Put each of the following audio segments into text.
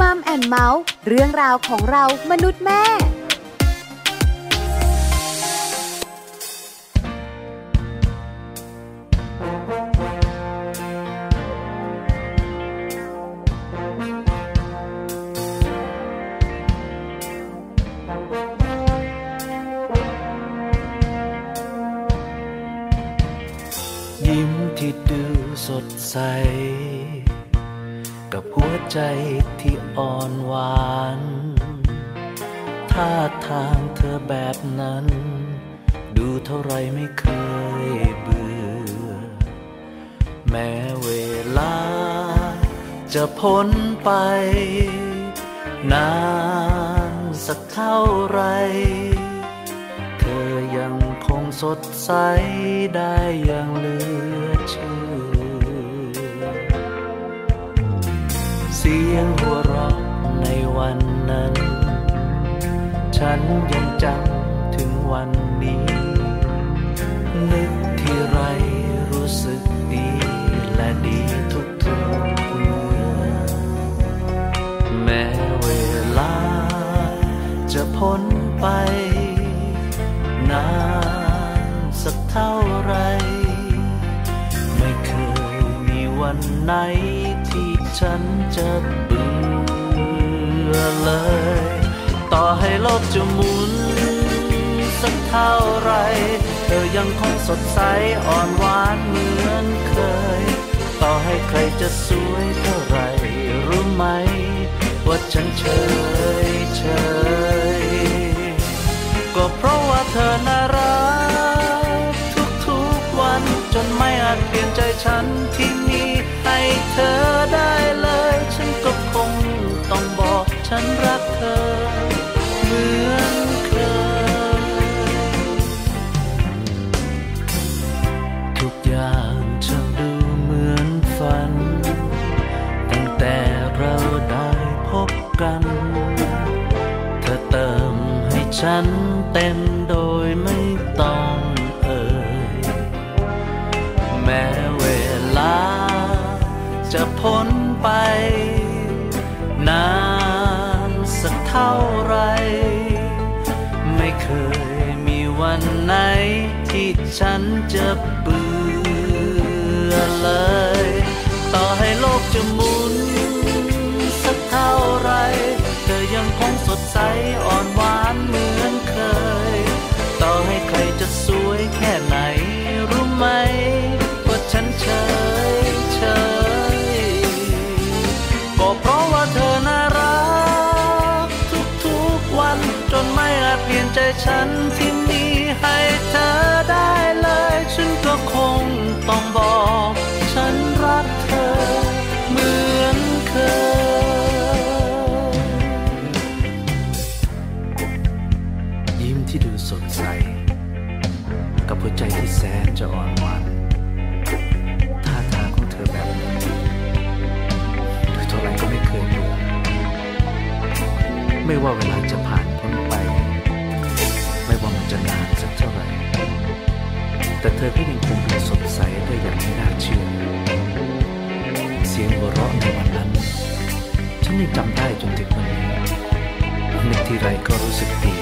มัมแอนเมาส์เรื่องราวของเรามนุษย์แม่ใส ใจที่อ่อนหวานท่าทางเธอแบบนั้น ดูเท่าไรไม่เคยเบื่อ แม้เวลาจะพ้นไป นานสักเท่าไร เธอยังคงสดใสได้อย่างเหลือ เสียงหัวเราะในวันนั้น ฉันยังจำถึงวันนี้ นึกที่ไรรู้สึกดีและดีทุกทุกเมื่อแม้เวลาจะพ้นไป นานสักเท่าไร ไม่เคยมีวันไหน ฉันจะเบื่อเลย ต่อให้โลกจะหมุนสักเท่าไร เธอยังคงสดใสอ่อนหวานเหมือนเคย ต่อให้ใครจะสวยเท่าไรรู้ไหม ว่าฉันเฉยเฉยก็เพราะว่าเธอน่ารักทุกๆวันจนไม่อาจเปลี่ยนใจฉันที่มีให้ เธอได้เลย ฉันก็คงต้องบอกฉันรักเธอ เหมือนเคย ทุกอย่างจะดูเหมือนฝัน ตั้งแต่เราได้พบกัน เธอเติมให้ฉันเต็มโดยไม่ จะพ้นไป นานสักเท่าไร ไม่เคยมีวันไหน ที่ฉันจะเบื่อเลย ต่อให้โลกจะหมุน สักเท่าไร เธอยังคงสดใสอ่อน ฉันที่มีให้เธอได้เลย ฉันก็คงต้องบอก ฉันรักเธอเหมือนเคย ยิ้มที่ดูสดใส กับหัวใจที่แสนจะอ่อนหวานท่าทางของเธอแบบนี้ดูเท่าไรก็ไม่เคยเบื่อไม่ว่าเวลาจะ เธอก็ยังคงดูสดใสได้อย่างไม่น่าเชื่อ เสียงหัวเราะในวันนั้น ฉันยังจำได้จนถึงวันนี้นึกทีไรก็รู้สึกดี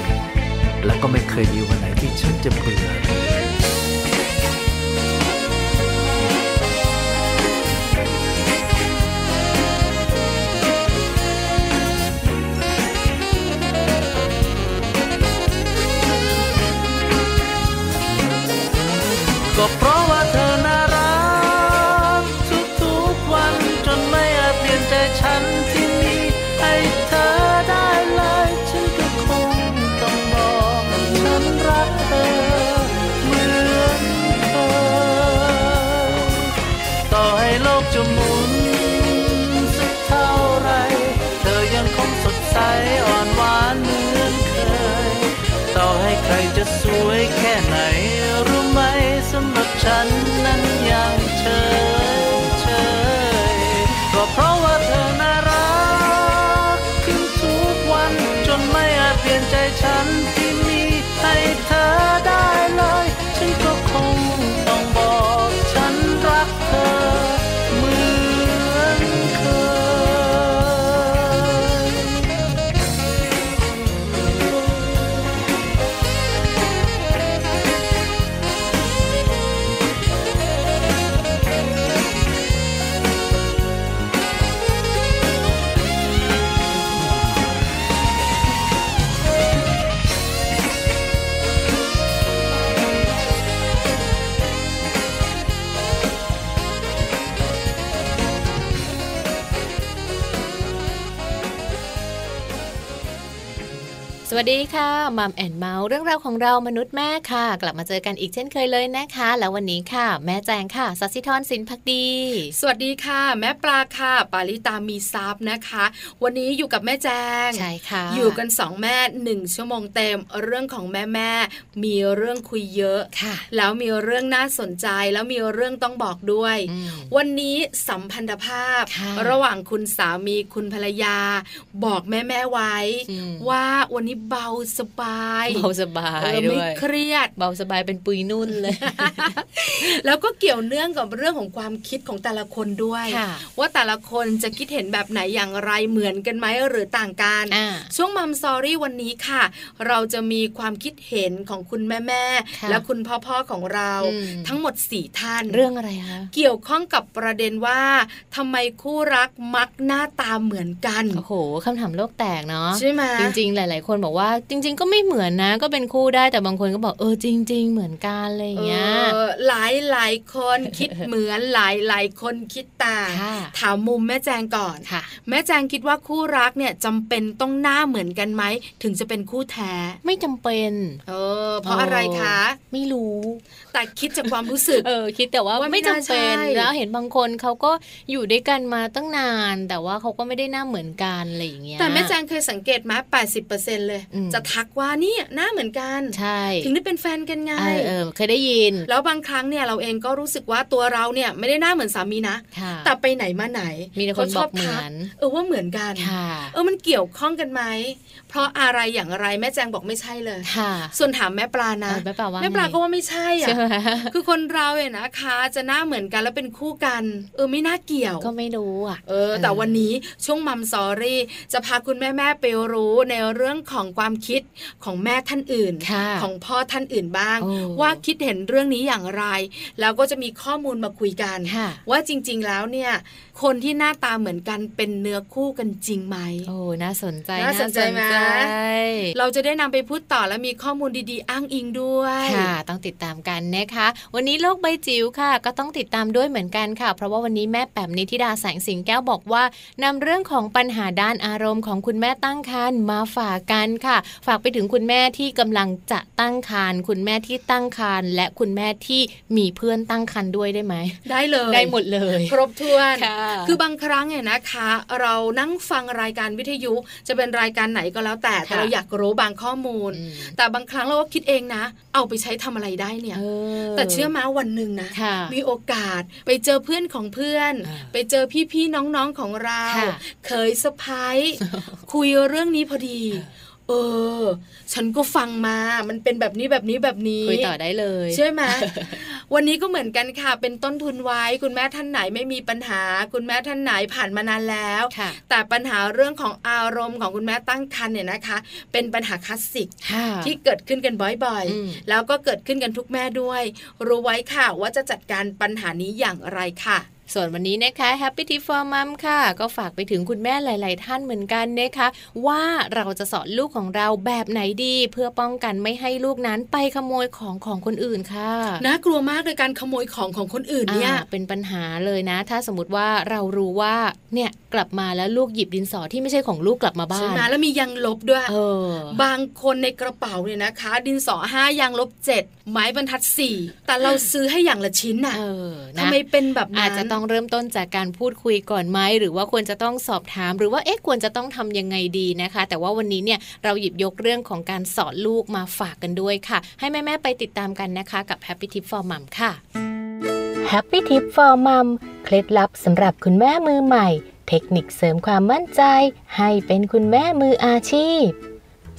และก็ไม่เคยมีวันไหนที่ฉันจะเบื่อ ก็เพราะว่าเธอน่ารัก ทุกๆวันจนไม่อาจเปลี่ยนใจฉันที่มีให้เธอได้เลยฉันก็คงต้องบอกฉันรักเธอเหมือนเคยต่อให้โลกจะหมุนสักเท่าไร เธอยังคงสดใสอ่อนหวานเหมือนเคย ต่อให้ใครจะสวยแค่ไหนรู้ ฉันนั้น วัสดีค่ะมัมแอนเมาส์เรื่องราวของเรามนุษย์แม่ค่ะ กลับมาเจอกันอีกเช่นเคยเลยนะคะ แล้ววันนี้ค่ะ แม่แจงค่ะสัสิธรสินพักดี สวัสดีค่ะ แม่ปลาค่ะ ปาลิตามีซับนะคะ วันนี้อยู่กับแม่แจงใช่ค่ะ อยู่กันสองแม่หนึ่งชั่วโมงเต็มเรื่องของแม่แม่มีเรื่องคุยเยอะค่ะ แล้วมีเรื่องน่าสนใจแล้วมีเรื่องต้องบอกด้วยอืมวันนี้สัมพันธภาพค่ะระหว่างคุณสามีคุณภรรยา บอกแม่แม่ๆไว้อืมว่าวันนี้เบาสบายเบาสบายเออด้ไม่วยเครียด เบาสบายเป็นปุยนุ่นเลย แล้วก็เกี่ยวเนื่องกับเรื่องของความคิดของแต่ละคนด้วยค่ะว่าแต่ละคนจะคิดเห็นแบบไหนอย่างไรเหมือนกันไหมหรือต่างกันอ่าช่วงมัมซอรี่วันนี้ค่ะ เราจะมีความคิดเห็นของคุณแม่แม่ๆค่ะและคุณพ่อพ่อๆของเราอืมทั้งหมดสี่ท่านเรื่องอะไรคะเกี่ยวข้องกับประเด็นว่าทำไมคู่รักมักหน้าตาเหมือนกันโอ้โหคำถามโลกแตกเนาะใช่ไหมจริงๆ หลาย ๆ คนบอกว่าจริง ๆ ก็ไม่เหมือนนะ ก็เป็นคู่ได้แต่บางคนก็บอกเออจริง ๆ เหมือนกันอะไรอย่างเงี้ยเออหลายหลายคนคิดเหมือนหลายหลายคนคิดต่างค่ะถามมุมแม่แจงก่อนค่ะแม่แจงคิดว่าคู่รักเนี่ยจำเป็นต้องหน้าเหมือนกันไหมถึงจะเป็นคู่แท้ ไม่จำเป็น เออ เพราะอะไรคะ ไม่รู้ แต่คิดจากความรู้สึก เออ คิดแต่ว่าว่าไม่ไม่จำเป็นน่าใช่แล้วเห็นบางคนเขาก็อยู่ด้วยกันมาตั้งนาน แต่ว่าเขาก็ไม่ได้หน้าเหมือนกันอะไรอย่างเงี้ยแต่แม่แจงเคยสังเกตมา80%เลยอืมจะทักว่าเนี่ยหน้าเหมือนกันใช่ถึงได้เป็นแฟนกันไงเออเออเคยได้ยิน แล้วบางครั้งเนี่ยเราเองก็รู้สึกว่าตัวเราเนี่ยไม่ได้หน้าเหมือนสามีนะค่ะแต่ไปไหนมาไหนมีแต่คนขาชบอกเหมืทัอนเออว่าเหมือนกันค่ะเออมันเกี่ยวข้องกันไหมเพราะอะไรอย่างไรแม่แจงบอกไม่ใช่เลยค่ะส่วนถามแม่ปลานะเออแม่ปลาว่าแม่ปลาไงก็ว่าไม่ใช่อะใช่ไหมคือคนเราเนี่ยนะคะจะหน้าเหมือนกันแล้วเป็นคู่กัน เออไม่น่าเกี่ยวก็ไม่รู้อะเออ แต่วันนี้ช่วงมัมซอรี่จะพาคุณแม่แม่ๆไปรู้ในเรื่องของความคิดของแม่ท่านอื่นค่ะของพ่อท่านอื่นบ้างโอ้ว่าคิดเห็นเรื่องนี้อย่างไร แล้วก็จะมีข้อมูลมาคุยกันค่ะว่าจริง ๆ แล้วเนี่ยคนที่หน้าตาเหมือนกันเป็นเนื้อคู่กันจริงไหมโอ้น่าสนใจน่าสนใจไหมเราจะได้นำไปพูดต่อและมีข้อมูลดีๆ อ้างอิงด้วยค่ะ ต้องติดตามกันนะคะ วันนี้โลกใบจิ๋วค่ะ ก็ต้องติดตามด้วยเหมือนกันค่ะ เพราะว่าวันนี้แม่แป๋มนิธิดาแสงสิงแก้วบอกว่านำเรื่องของปัญหาด้านอารมณ์ของคุณแม่ตั้งครรภ์มาฝากกันค่ะ ฝากไปถึงคุณแม่ที่กำลังจะตั้งครรภ์คุณแม่ที่ตั้งครรภ์และคุณแม่ที่มีเพื่อนตั้งครรภ์ด้วยได้ไหม ได้เลย ได้หมดเลย ครบถ้วนค่ะคือบางครั้งเนี่ยนะคะ เรานั่งฟังรายการวิทยุจะเป็นรายการไหนก็แล้วแต่แต่ค่ะเราอยากรู้บางข้อมูลอืมแต่บางครั้งเราก็คิดเองนะ เอาไปใช้ทำอะไรได้เนี่ยเออแต่เชื่อมาวันหนึ่งนะค่ะมีโอกาสไปเจอเพื่อนของเพื่อนอ่าไปเจอพี่ๆน้องๆของเราค่ะเคยสะพายคุยเรื่องนี้พอดี เออ ฉันก็ฟังมามันเป็นแบบนี้แบบนี้แบบนี้คุยต่อได้เลยใช่ไหมวันนี้ก็เหมือนกันค่ะ เป็นต้นทุนไว้ คุณแม่ท่านไหนไม่มีปัญหา คุณแม่ท่านไหนผ่านมานานแล้วค่ะแต่ปัญหาเรื่องของอารมณ์ของคุณแม่ตั้งครรภ์เนี่ยนะคะ เป็นปัญหาคลาสสิกค่ะที่เกิดขึ้นกันบ่อยอืมๆแล้วก็เกิดขึ้นกันทุกแม่ด้วย รู้ไว้ค่ะว่าจะจัดการปัญหานี้อย่างไรค่ะ ส่วนวันนี้นะคะ Happy Tip for Mom ค่ะ ก็ฝากไปถึงคุณแม่หลาย ๆ ท่านเหมือนกันนะคะ ว่าเราจะสอนลูกของเราแบบไหนดี เพื่อป้องกันไม่ให้ลูกนั้นไปขโมยของของคนอื่นค่ะน่ากลัวมากเลยการขโมยของของคนอื่นเนี่ยอ่าเป็นปัญหาเลยนะ ถ้าสมมติว่าเรารู้ว่าเนี่ยกลับมาแล้วลูกหยิบดินสอที่ไม่ใช่ของลูกกลับมาบ้าใช่นไหมแล้วมียังลบด้วยเออบางคนในกระเป๋าเนี่ยนะคะ ดินสอห้ายางลบเจ็ดไม้บรรทัดสี่แต่เราซื้อให้อย่างละชิ้นน่ะเออนะทำไมเป็นแบบนั้นอาจจะต้องเริ่มต้นจากการพูดคุยก่อนไหมหรือว่าควรจะต้องสอบถาม หรือว่าเอ๊ะควรจะต้องทำยังไงดีนะคะ แต่ว่าวันนี้เนี่ยเราหยิบยกเรื่องของการสอนลูกมาฝากกันด้วยค่ะ ให้แม่ๆไปติดตามกันนะคะกับ Happy Tip for Mom ค่ะ Happy Tip for Mom เคล็ดลับสำหรับคุณแม่มือใหม่ เทคนิคเสริมความมั่นใจ ให้เป็นคุณแม่มืออาชีพ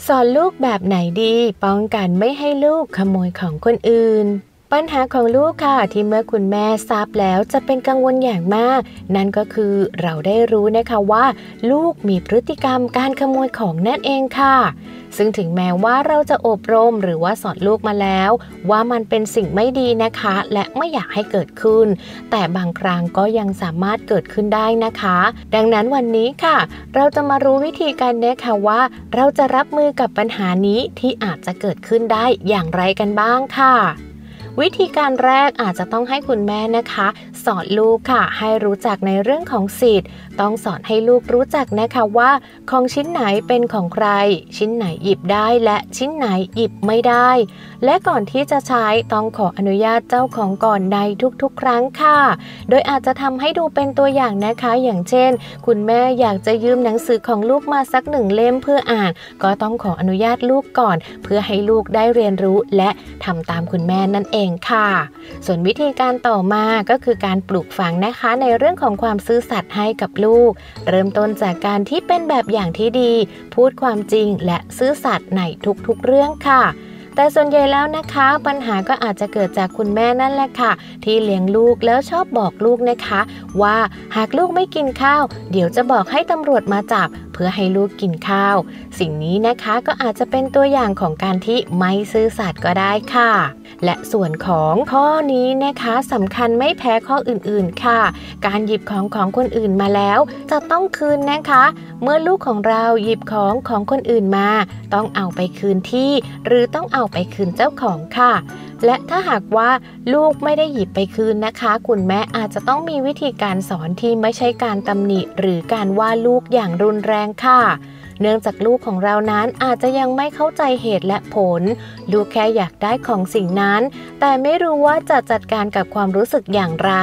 สอนลูกแบบไหนดี ป้องกันไม่ให้ลูกขโมยของคนอื่น ปัญหาของลูกค่ะที่เมื่อคุณแม่ทราบแล้วจะเป็นกังวลอย่างมาก นั่นก็คือเราได้รู้นะคะว่า ลูกมีพฤติกรรมการขโมยของนั่นเองค่ะ ซึ่งถึงแม้ว่าเราจะอบรมหรือว่าสอนลูกมาแล้ว ว่ามันเป็นสิ่งไม่ดีนะคะ และไม่อยากให้เกิดขึ้น แต่บางครั้งก็ยังสามารถเกิดขึ้นได้นะคะ ดังนั้นวันนี้ค่ะ เราจะมารู้วิธีการนะคะว่า เราจะรับมือกับปัญหานี้ที่อาจจะเกิดขึ้นได้อย่างไรกันบ้างค่ะ วิธีการแรกอาจจะต้องให้คุณแม่นะคะ สอนลูกค่ะ ให้รู้จักในเรื่องของสิทธิ์ ต้องสอนให้ลูกรู้จักนะคะว่า ของชิ้นไหนเป็นของใคร ชิ้นไหนหยิบได้และชิ้นไหนหยิบไม่ได้ และก่อนที่จะใช้ต้องขออนุญาตเจ้าของก่อนในทุกๆ ครั้งค่ะ โดยอาจจะทำให้ดูเป็นตัวอย่างนะคะ อย่างเช่น คุณแม่อยากจะยืมหนังสือของลูกมาสักหนึ่งเล่มเพื่ออ่าน ก็ต้องขออนุญาตลูกก่อน เพื่อให้ลูกได้เรียนรู้และทำตามคุณแม่นั่นเองค่ะ ส่วนวิธีการต่อมาก็คือการปลูกฝังนะคะในเรื่องของความซื่อสัตย์ให้กับลูก เริ่มต้นจากการที่เป็นแบบอย่างที่ดี พูดความจริงและซื่อสัตย์ในทุกๆเรื่องค่ะแต่ส่วนใหญ่แล้วนะคะปัญหาก็อาจจะเกิดจากคุณแม่นั่นแหละค่ะ ที่เลี้ยงลูกแล้วชอบบอกลูกนะคะ ว่าหากลูกไม่กินข้าว เดี๋ยวจะบอกให้ตำรวจมาจับ เพื่อให้ลูกกินข้าว สิ่งนี้นะคะก็อาจจะเป็นตัวอย่างของการที่ไม่ซื่อสัตย์ก็ได้ค่ะ และส่วนของข้อนี้นะคะสำคัญไม่แพ้ข้ออื่นๆค่ะ การหยิบของของคนอื่นมาแล้ว จะต้องคืนนะคะ เมื่อลูกของเราหยิบของของคนอื่นมา ต้องเอาไปคืนที่ หรือต้องเอาไปคืนเจ้าของค่ะ และถ้าหากว่าลูกไม่ได้หยิบไปคืนนะคะ คุณแม่อาจจะต้องมีวิธีการสอนที่ไม่ใช่การตำหนิหรือการว่าลูกอย่างรุนแรงค่ะ เนื่องจากลูกของเรานั้นอาจจะยังไม่เข้าใจเหตุและผล ลูกแค่อยากได้ของสิ่งนั้น แต่ไม่รู้ว่าจะจัดการกับความรู้สึกอย่างไร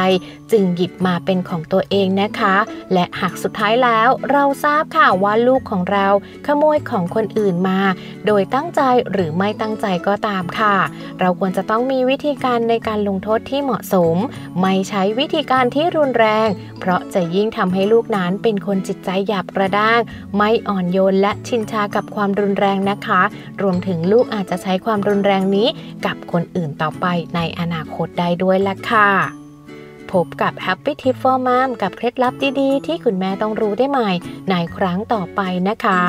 จึงหยิบมาเป็นของตัวเองนะคะ และหากสุดท้ายแล้วเราทราบค่ะว่าลูกของเราขโมยของคนอื่นมา โดยตั้งใจหรือไม่ตั้งใจก็ตามค่ะ เราควรจะต้องมีวิธีการในการลงโทษที่เหมาะสม ไม่ใช้วิธีการที่รุนแรง เพราะจะยิ่งทำให้ลูกนั้นเป็นคนจิตใจหยาบกระด้าง ไม่อ่อนโยนและชินชากับความรุนแรงนะคะ รวมถึงลูกอาจจะใช้ความรุนแรงนี้กับคนอื่นต่อไปในอนาคตได้ด้วยล่ะค่ะพบกับ Happy Tip for Mom กับเคล็ดลับดีๆ ที่คุณแม่ต้องรู้ได้ใหม่ในครั้งต่อไปนะคะ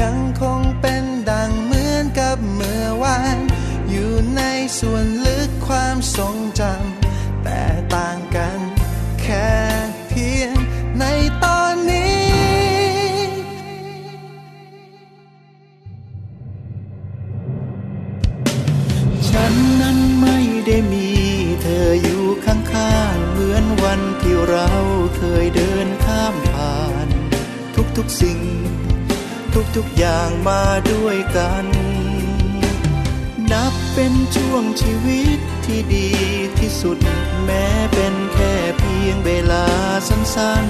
ยังคงเป็นดังเหมือนกับเมื่อวาน อยู่ในส่วนลึกความทรงจำแต่ต่างกันแค่เพียงในตอนนี้ ฉันนั้นไม่ได้มีเธออยู่ข้างๆเหมือนวันที่เราเคยเดินข้ามผ่าน ทุกๆสิ่ง ทุกๆอย่างมาด้วยกัน นับเป็นช่วงชีวิตที่ดีที่สุด แม้เป็นแค่เพียงเวลาสั้น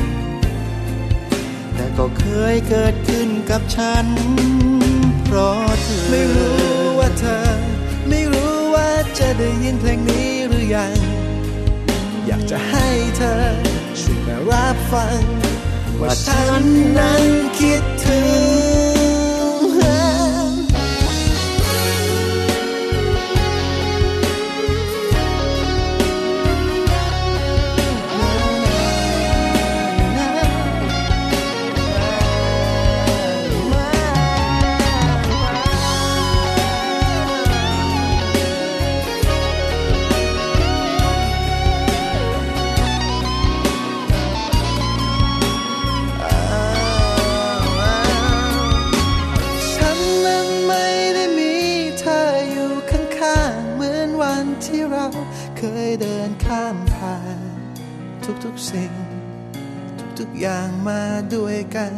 ๆ แต่ก็เคยเกิดขึ้นกับฉัน เพราะเธอ ไม่รู้ว่าเธอ ไม่รู้ว่าจะได้ยินเพลงนี้หรือยัง อยากจะจะให้เธอช่วยมารับฟัง ว่าฉันนั้นคิดถึง ทุกสิ่ง ทุกๆอย่างมาด้วยกัน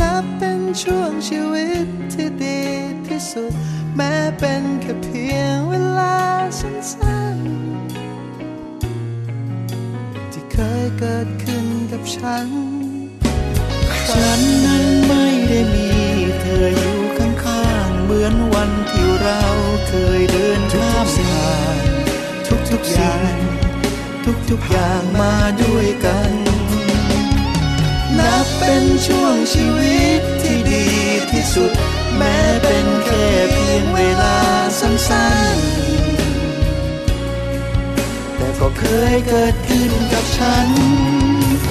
นับเป็นช่วงชีวิตที่ดีที่สุด แม้เป็นแค่เพียงเวลาสั้นๆ ที่เคยเกิดขึ้นกับฉัน ฉันนั้นไม่ได้มีเธออยู่ข้างๆ เหมือนวันที่เราเคยเดินข้ามผ่านทุกๆสิ่าง ทุกๆอย่างมาด้วยกัน นับเป็นช่วงชีวิตที่ดีที่สุด แม้เป็นแค่เพียงเวลาสั้นๆ แต่ก็เคยเกิดขึ้นกับฉัน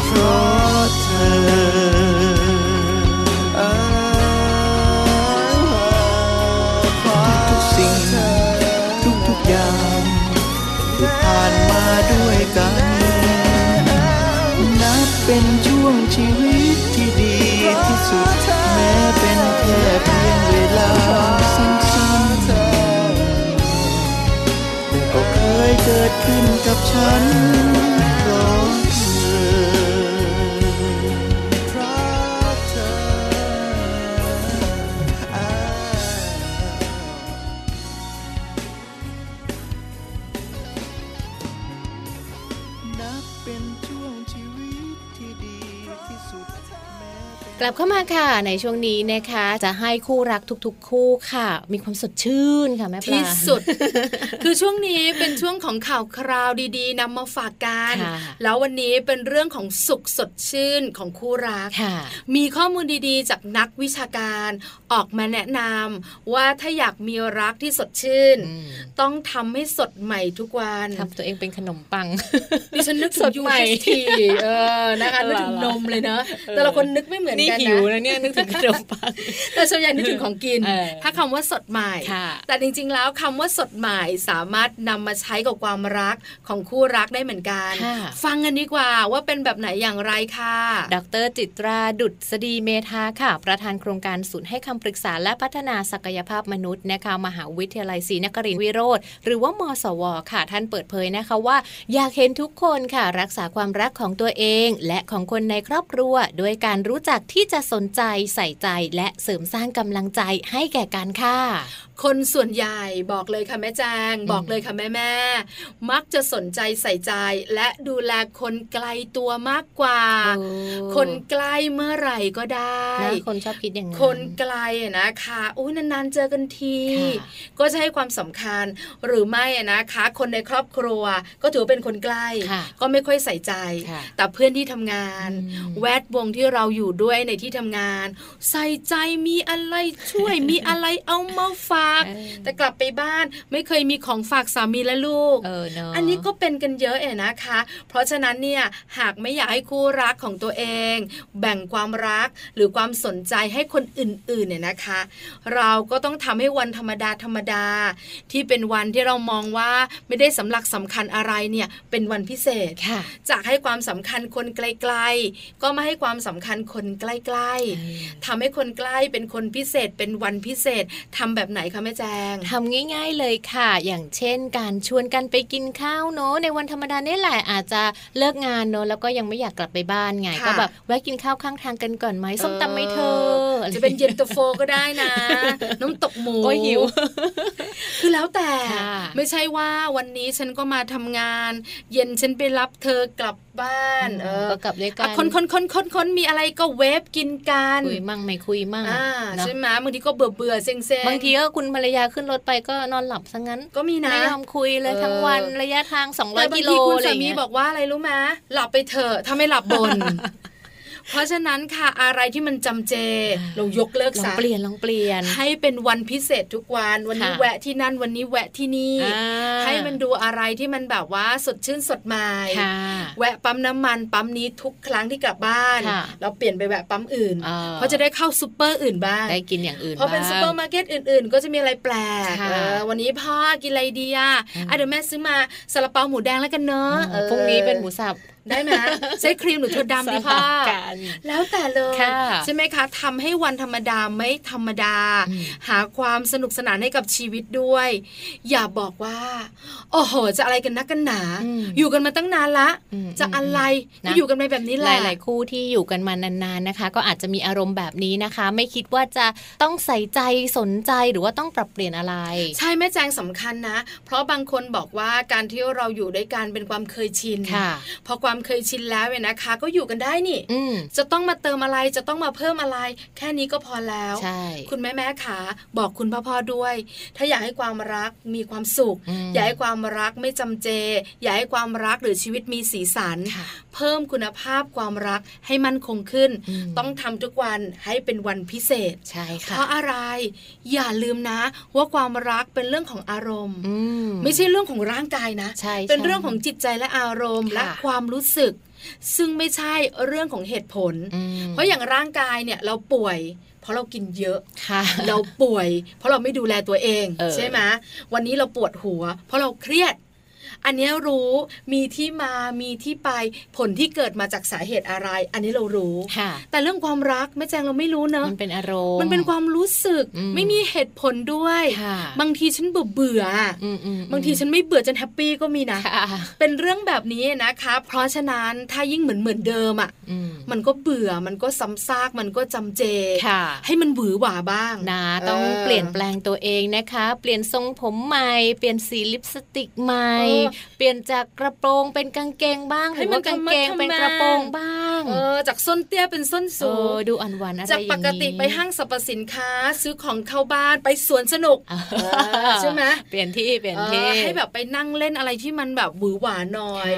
เพราะเธอ เป็นช่วงชีวิตที่ดีที่สุด แม้เป็นแค่เพียงเวลาสั้นๆแต่ก็เคยเกิดขึ้นกับฉัน ลับเข้ามาค่ะ ในช่วงนี้นะคะ จะให้คู่รักทุกๆ คู่ค่ะ มีความสดชื่นค่ะแม่ปลาที่สุด คือช่วงนี้เป็นช่วงของข่าวคราวดีๆนำมาฝากกันค่ะแล้ววันนี้เป็นเรื่องของสุขสดชื่นของคู่รักค่ะมีข้อมูลดีๆ จากนักวิชาการออกมาแนะนำว่าถ้าอยากมีรักที่สดชื่นอืมต้องทำให้สดใหม่ทุกวันทำตัวเองเป็นขนมปังดิฉันนึกถึสงดยูใหม่เอสทีเออนะคะนึกถึงนมเลยเนอะแต่ละคนนึกไม่เหมือนนี่กันหิวนะนะเนี่ยนึกถึงขนมปังแต่ส่วนใหญ่นึกถึงของกินเออถ้าคำว่าสดใหม่ค่ะแต่จริงๆแล้วคำว่าสดใหม่สามารถนำมาใช้กับความรักของคู่รักได้เหมือนกันค่ะฟังกันดีกว่าว่าเป็นแบบไหนอย่างไรค่ะ ดรจิตราดุษฎีเมธาค่ะ ประธานโครงการศูนย์ให้คำปรึกษาและพัฒนาศักยภาพมนุษย์นะคะมหาวิทยาลัยศรีนครินทรวิโรธหรือว่ามสวค่ะ ท่านเปิดเผยนะคะว่า อยากเห็นทุกคนค่ะ รักษาความรักของตัวเอง และของคนในครอบครัว ด้วยการรู้จักที่จะสนใจใส่ใจและเสริมสร้างกำลังใจให้แก่กันค่ะ คนส่วนใหญ่บอกเลยค่ะแม่แจงบอกเลยค่ะแม่แม่ๆมักจะสนใจใส่ใจ และดูแลคนไกลตัวมากกว่าโอ้คนใกล้เมื่อไหร่ก็ได้นะคนชอบคิดอย่างนั้นคนไกลอะนะคะอุ้ยนานๆเจอกันทีค่ะก็จะให้ความสำคัญหรือไม่อะนะคะ คนในครอบครัว ก็ถือว่าเป็นคนใกล้ค่ะก็ไม่ค่อยใส่ใจค่ะแต่เพื่อนที่ทำงานอืมแวดวงที่เราอยู่ด้วยในที่ทำงาน ใส่ใจมีอะไรช่วยมีอะไรเอามาฝากเออแต่กลับไปบ้านไม่เคยมีของฝากสามีและลูกเออเนาะอันนี้ก็เป็นกันเยอะเองนะคะ เพราะฉะนั้นเนี่ยหากไม่อยากให้คู่รักของตัวเอง แบ่งความรักหรือความสนใจให้คนอื่นๆเนี่ยนะคะ เราก็ต้องทำให้วันธรรมดาธรรมดา ที่เป็นวันที่เรามองว่าไม่ได้สำลักสำคัญอะไรเนี่ยเป็นวันพิเศษค่ะจากให้ความสำคัญคนไกล ๆ ก็มาให้ความสำคัญคนใกล้ ๆทำให้คนใกล้เป็นคนพิเศษเป็นวันพิเศษทำแบบไหนคะแม่แจงทำง่าย ๆเลยค่ะ อย่างเช่น การชวนกันไปกินข้าวเนอะในวันธรรมดาเนี่ยแหละอาจจะเลิกงานเนอะแล้วก็ยังไม่อยากกลับไปบ้านไงค่ะก็แบบแวะกินข้าวข้างทางกันก่อนไหมส้มตำไหมเธออ จะเป็นเย็นตาโฟก็ได้นะ น้ำตกหมูโอ้ยหิว คือแล้วแต่ค่ะไม่ใช่ว่าวันนี้ฉันก็มาทำงาน เย็นฉันไปรับเธอกลับบ้านเออก็กลับด้วยกัอะนคนคนคนคนคนมีอะไรก็เวฟกินกันคุยมั่งไม่คุยมั่งอ่าเนอะใช่ไหมบางทีก็เบื่อเบื่อเซ็งเซ็งบางทีก็คุณภรรยาขึ้นรถไปก็นอนหลับซะงั้น ก็มีนะไม่ยอมคุยเลยเออทั้งวันระยะทางแต่200บางกิโลทีคุณอะไรอสาย่างมีเงี้ยบอกว่าอะไรรู้ไหมหลับไปเถอะถ้าไม่หลับบน เพราะฉะนั้นค่ะอะไรที่มันจำเจ เรายกเลิกลองซะเปลี่ยนลองเปลี่ยน ให้เป็นวันพิเศษทุกวันวันนี้ค่ะแวะที่นั่นวันนี้แวะที่นี่อ่าให้มันดูอะไรที่มันแบบว่าสดชื่นสดใหม่ค่ะแวะปั๊มน้ำมันปั๊มนี้ทุกครั้งที่กลับบ้านค่ะเราเปลี่ยนไปแวะปั๊มอื่นอ่าเพราะจะได้เข้าซูเปอร์อื่นบ้างได้กินอย่างอื่นเพราะเป็นบ้างซูเปอร์มาร์เก็ตอื่น ๆ ก็จะมีอะไรแปลกค่ะเออวันนี้พ่อกินอะไรดีอะอืมอะเดี๋ยวแม่ซื้อมาซาลาเปาหมูแดงแล้วกันเนอะเอเอออพรุ่งนี้เป็นหมูสับ ได้ไหมใช้ครีมหรือถั่วดำดีพ่อสลับกันแล้วแต่เลยค่ะใช่ไหมคะทำให้วันธรรมดาไม่ธรรมดาอืมหาความสนุกสนานให้กับชีวิตด้วย อย่าบอกว่าโอ้โหจะอะไรกันนักกันหนาอืมอยู่กันมาตั้งนานละอืมจะอะไรนะก็อยู่กันไปแบบนี้แหหละลายๆคู่ที่อยู่กันมานานๆนะคะ ก็อาจจะมีอารมณ์แบบนี้นะคะ ไม่คิดว่าจะต้องใส่ใจสนใจหรือว่าต้องปรับเปลี่ยนอะไร ใช่แม่แจงสำคัญนะ เพราะบางคนบอกว่าการที่เราอยู่ด้วยกันเป็นความเคยชินค่ะพอความเคยชินแล้วเนี่ยนะคะ ก็อยู่กันได้นี่อืมจะต้องมาเติมอะไรจะต้องมาเพิ่มอะไร แค่นี้ก็พอแล้วใช่คุณแม่แม่ขาบอกคุณพ่อพ่อด้วย ถ้าอยากให้ความรักมีความสุขอืมอยากให้ความรักไม่จำเจ อยากให้ความรักหรือชีวิตมีสีสันค่ะเพิ่มคุณภาพความรักให้มั่นคงขึ้นอืมต้องทำทุกวันให้เป็นวันพิเศษใช่เพค่ะราะอะไร อย่าลืมนะ ว่าความรักเป็นเรื่องของอารมณ์อืมไม่ใช่เรื่องของร่างกายนะใช่เป็นใช่เรื่องของจิตใจและอารมณ์ค่ะและความรู้สึก ซึ่งไม่ใช่เรื่องของเหตุผลอืมเพราะอย่างร่างกายเนี่ยเราป่วย เพราะเรากินเยอะค่ะเราป่วย เพราะเราไม่ดูแลตัวเองเออใช่ไหมวันนี้เราปวดหัว เพราะเราเครียด อันเนี้ยรู้มีที่มามีที่ไปผลที่เกิดมาจากสาเหตุอะไร อันนี้เรารู้ค่ะแต่เรื่องความรักแม่แจงเราไม่รู้เนอะมันเป็นอารมณ์มันเป็นความรู้สึกอืมไม่มีเหตุผลด้วยค่ะบางทีฉันเบื่อเบื่อๆอะอืมอืมบางทีฉันไม่เบื่อจน happy ก็มีนะค่ะเป็นเรื่องแบบนี้นะคะ เพราะฉะนั้นถ้ายิ่งเหมือนเหมือนเดิมอะอืมมันก็เบื่อมันก็ซ้ำซากมันก็จำเจค่ะให้มันหวือหวาบ้างนะ ต้องออเปลี่ยนแปลงตัวเองนะคะ เปลี่ยนทรงผมใหม่เปลี่ยนสีลิปสติกใหม่เปลี่ยนจากกระโปรงเป็นกางเกงบ้างหรือมัว่ากางเกงเป็นกระโปรงบ้างเออจากส้นเตี้ยเป็นส้นสูงดูอ่อนหวานอะไรอจากย่างนี้ปกติไปห้างสรรพสินค้าซื้อของเข้าบ้านไปสวนสนุกใช่ไหมเปลี่ยนที่เปลี่ยนที่ให้แบบไปนั่งเล่นอะไรที่มันแบบหวือหวาหน่อย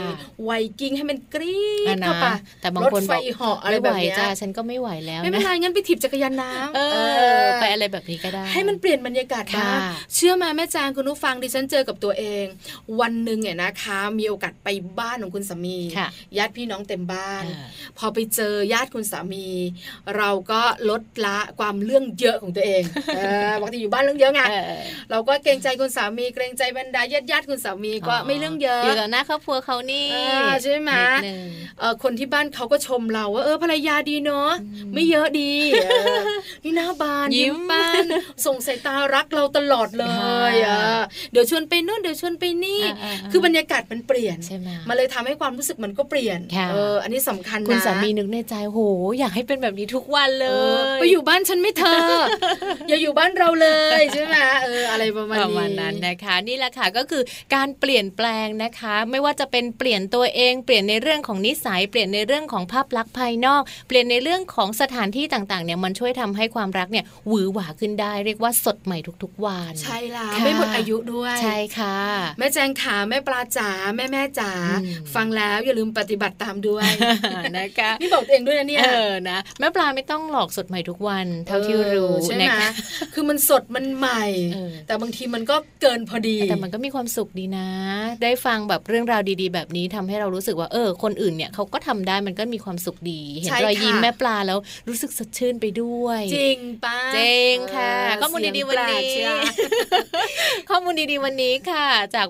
ไวกิ้งให้มันกรี๊ดเข้าไปแต่บางรถคนไฟบอกเหาะอะไรแบบนี้จ้าฉันก็ไม่ไหวแล้วไม่เป็นไรงั้นไปถีบจักรยานน้ำไปอะไรแบบนี้ก็ได้ ให้มันเปลี่ยนบรรยากาศค่ะบ้างเชื่อมาแม่จางคุณผู้ฟังดิฉันเจอกับตัวเอง วันหนึ่งเนี่ยนะคะ มีโอกาสไปบ้านของคุณสามีค่ะญาติพี่น้องเต็มบ้านอ่าพอไปเจอญาติคุณสามี เราก็ลดละความเรื่องเยอะของตัวเองเออปกติอยู่บ้านเรื่องเยอะไงเออเราก็เกรงใจคุณสามี เกรงใจบรรดาญาติญาติๆคุณสามีก็ไม่เรื่องเยอะอยู่กับหน้าครอบครัวเขานี่อ่าใช่ไหมนิดนึงเออคนที่บ้านเขาก็ชมเราว่าเออภรรยาดีเนาะไม่เยอะดีเออนี่หน้าบานยิ้ยิ้มมบ้านส่งสายตารักเราตลอดเลยอ่าเออเดี๋ยวชวนไปนู่นเดี๋ยวชวนไปนี่อ่าๆๆคือบรรยากาศมันเปลี่ยนใช่ไหมมันเลยทำให้ความรู้สึกมันก็เปลี่ยนค่ะเอออันนี้สำคัญนะคุณสามีนึกในใจโห อยากให้เป็นแบบนี้ทุกวันเลเออยไปอยู่บ้านฉันไม่เธอ อย่าอยู่บ้านเราเลยใช่ไหมเอออะไรประมาณประนี้มาณนั้นนะคะ นี่แหละค่ะก็คือการเปลี่ยนแปลงนะคะ ไม่ว่าจะเป็นเปลี่ยนตัวเองเปลี่ยนในเรื่องของนิสัยเปลี่ยนในเรื่องของภาพลักษณ์ภายนอก เปลี่ยนในเรื่องของสถานที่ต่างๆเนี่ยมันช่วยทำให้ความรักเนี่ยหวือหวาขึ้นได้ เรียกว่าสดใหม่ทุกๆวัน ใช่แล้วค่ะไม่หมดอายุด้วย ใช่ค่ะ แม่แจงขาแม่ปลาจ๋าแม่แม่จ๋าอืมฟังแล้วอย่าลืมปฏิบัติตามด้วยนะคะนี่บอกตัวเองด้วยนะเนี่ยเออนะแม่ปลาไม่ต้องหลอกสดใหม่ทุกวันเท่าที่รู้เออใช่ไหมนะคะคือมันสดมันใหม่เออแต่บางทีมันก็เกินพอดี แต่มันก็มีความสุขดีนะ ได้ฟังแบบเรื่องราวดีๆ แบบนี้ทำให้เรารู้สึกว่าเออ คนอื่นเนี่ยเขาก็ทำได้มันก็มีความสุขดี เห็นใช่รอยยิ้มค่ะแม่ปลาแล้วรู้สึกสดชื่นไปด้วย จริงป้าเจงค่ะเออข้อมูลดีๆวันนี้เสียงแปลกเชียข้อมูลดีๆวันนี้ค่ะจาก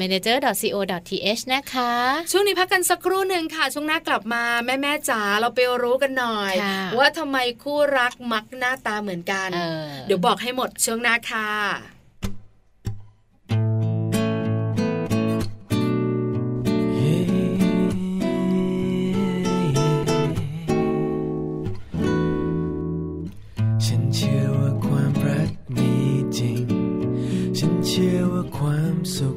www.manager.co.th นะคะ ช่วงนี้พักกันสักครู่หนึ่งค่ะ ช่วงหน้ากลับมาแม่แม่ๆจ๋าเราไปรู้กันหน่อยค่ะว่าทำไมคู่รักมักหน้าตาเหมือนกันเออเดี๋ยวบอกให้หมดช่วงหน้าค่ะฉันเชื่อว่าความรักมีจริงฉันเชื่อว่าความสุข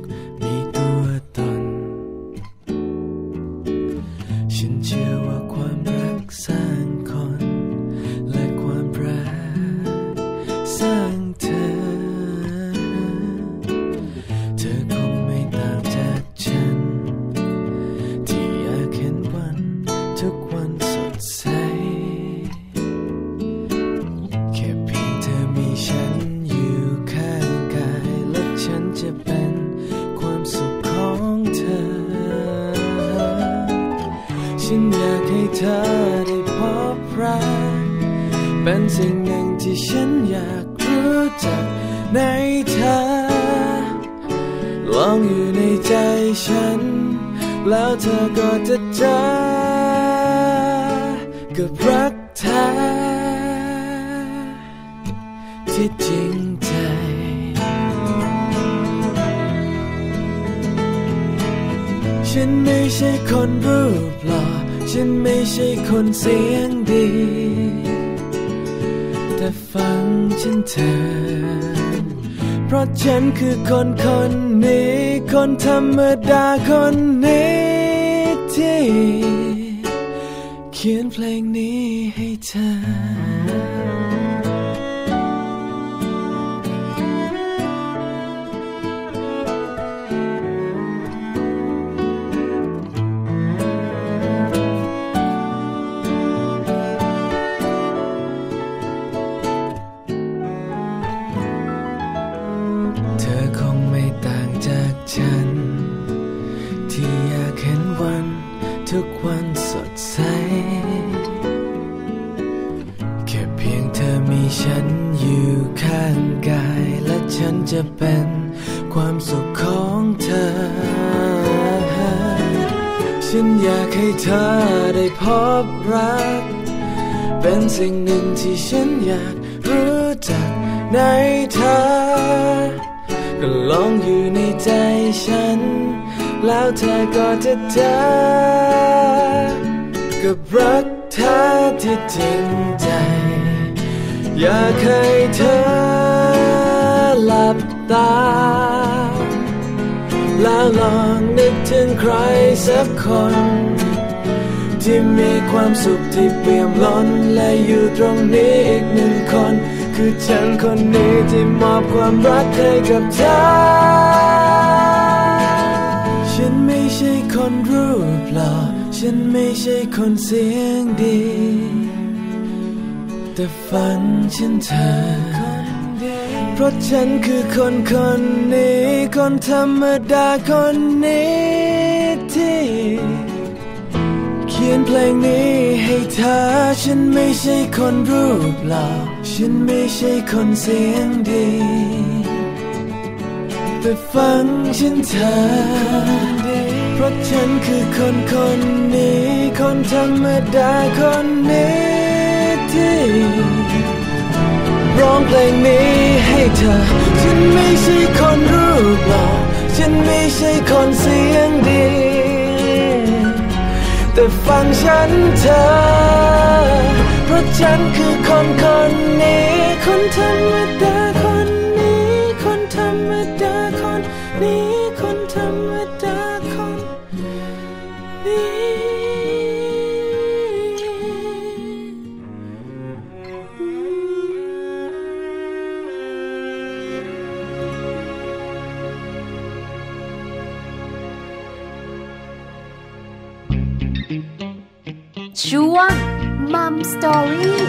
ฉันคือคนคนนี้ คนธรรมดาคน ฉันอยากให้เธอได้พบรัก เป็นสิ่งหนึ่งที่ฉันอยากรู้จักในเธอ ก็ลองอยู่ในใจฉัน แล้วเธอก็จะเจอกับรักเธอที่จริงใจ อยากให้เธอหลับตา แล้วลองนึกถึงใครสักคน ที่มีความสุขที่เปี่ยมล้น และอยู่ตรงนี้อีกหนึ่งคน คือฉันคนนี้ที่มอบความรักให้กับเธอ ฉันไม่ใช่คนรูปหล่อฉันไม่ใช่คนเสียงดี แต่ฝันฉันเธอ เพราะฉันคือคนคนนี้ คนธรรมดาคนนี้ที่ เขียนเพลงนี้ให้เธอ ฉันไม่ใช่คนรูปหล่อฉันไม่ใช่คนเสียงดีแต่ฟังฉันเธอ เพราะฉันคือคนคนนี้ คนธรรมดาคนนี้ที่ ร้องเพลงนี้ให้เธอ ฉันไม่ใช่คนรูปหล่อฉันไม่ใช่คนเสียงดี แต่ฟังฉันเธอ เพราะฉันคือคนคนนี้ คนธรรมดาคนนี้ คนธรรมดาคนนี้ ช่วงมัมสตอรี่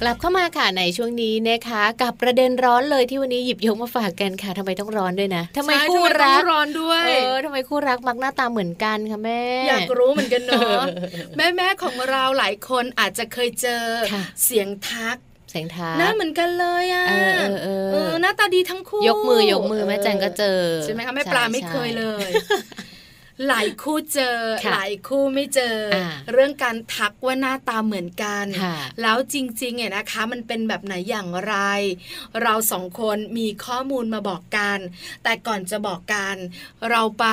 กลับเข้ามาค่ะในช่วงนี้นะคะ กับประเด็นร้อนเลยที่วันนี้หยิบยกมาฝากกันค่ะทำไมต้องร้อนด้วยนะทำไมใช่คู่ทำไมรัต้กองร้อนด้วยเออทำไมคู่รักมักหน้าตาเหมือนกันคะแม่ อยากรู้เหมือนกันเนาะแม่แม่ๆของเราหลายคนอาจจะเคยเจอค่ะเสียงทักเสียงท้าหน้าเหมือนกันเลยอะเออเออเออเออหน้าตาดีทั้งคู่ ยกมือยกมือแม่แจงก็เจอ ใช่ไหมคะแม่ปลาไม่เคยเลย หลายคู่เจอค่ะหลายคู่ไม่เจออาเรื่องการทักว่าหน้าตาเหมือนกันค่ะแล้วจริงๆเนี่ยนะคะ มันเป็นแบบไหนอย่างไร เราสองคนมีข้อมูลมาบอกกัน แต่ก่อนจะบอกกัน เราไป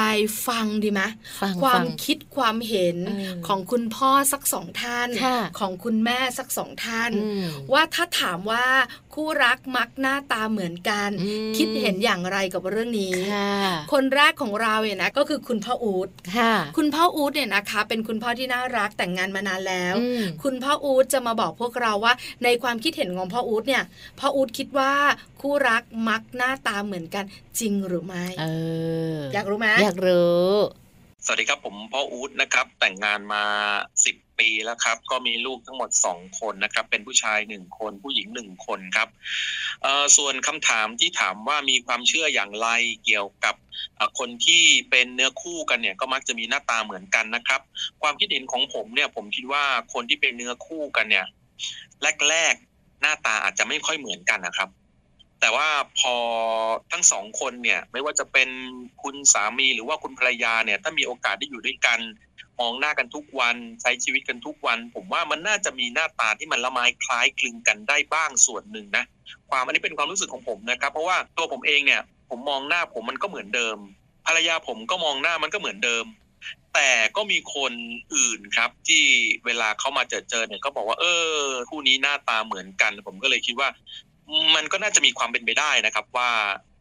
ฟังดีไหมฟังความฟังคิดความเห็นเออของคุณพ่อสักสองท่านค่ะของคุณแม่สักสองท่านอืมว่าถ้าถามว่าคู่รักมักหน้าตาเหมือนกันอืมคิดเห็นอย่างไรกับเรื่องนี้ค่ะคนแรกของเราเนี่ยนะก็คือคุณพ่ออูดค่ะคุณพ่ออูดเนี่ยนะคะ เป็นคุณพ่อที่น่ารักแต่งงานมานานแล้วอืมคุณพ่ออูดจะมาบอกพวกเราว่า ในความคิดเห็นของพ่ออูดเนี่ยพ่ออูดคิดว่าคู่รักมักหน้าตาเหมือนกันจริงหรือไม่เอออยากรู้ไหมอยากรู้ สวัสดีครับผมพ่ออู๊ดนะครับ แต่งงานมาสิบ ปีแล้วครับ ก็มีลูกทั้งหมดสองคนนะครับ เป็นผู้ชายหนึ่งคน ผู้หญิงหนึ่งคนครับส่วนคำถามที่ถามว่ามีความเชื่ออย่างไรเกี่ยวกับคนที่เป็นเนื้อคู่กันเนี่ยก็มักจะมีหน้าตาเหมือนกันนะครับ ความคิดเห็นของผมเนี่ยผมคิดว่าคนที่เป็นเนื้อคู่กันเนี่ยแรกๆหน้าตาอาจจะไม่ค่อยเหมือนกันนะครับแต่ว่าพอทั้งสองคนเนี่ยไม่ว่าจะเป็นคุณสามีหรือว่าคุณภรรยาเนี่ยถ้ามีโอกาสได้อยู่ด้วยกัน มองหน้ากันทุกวัน ใช้ชีวิตกันทุกวัน ผมว่ามันน่าจะมีหน้าตาที่มันละไม้คล้ายคลึงกันได้บ้างส่วนหนึ่งนะความอันนี้เป็นความรู้สึกของผมนะครับ เพราะว่าตัวผมเองเนี่ย ผมมองหน้าผมมันก็เหมือนเดิม ภรรยาผมก็มองหน้ามันก็เหมือนเดิม แต่ก็มีคนอื่นครับ ที่เวลาเขามาเจอเจอเนี่ยก็บอกว่า เออคู่นี้หน้าตาเหมือนกัน ผมก็เลยคิดว่า มันก็น่าจะมีความเป็นไปได้นะครับ ว่า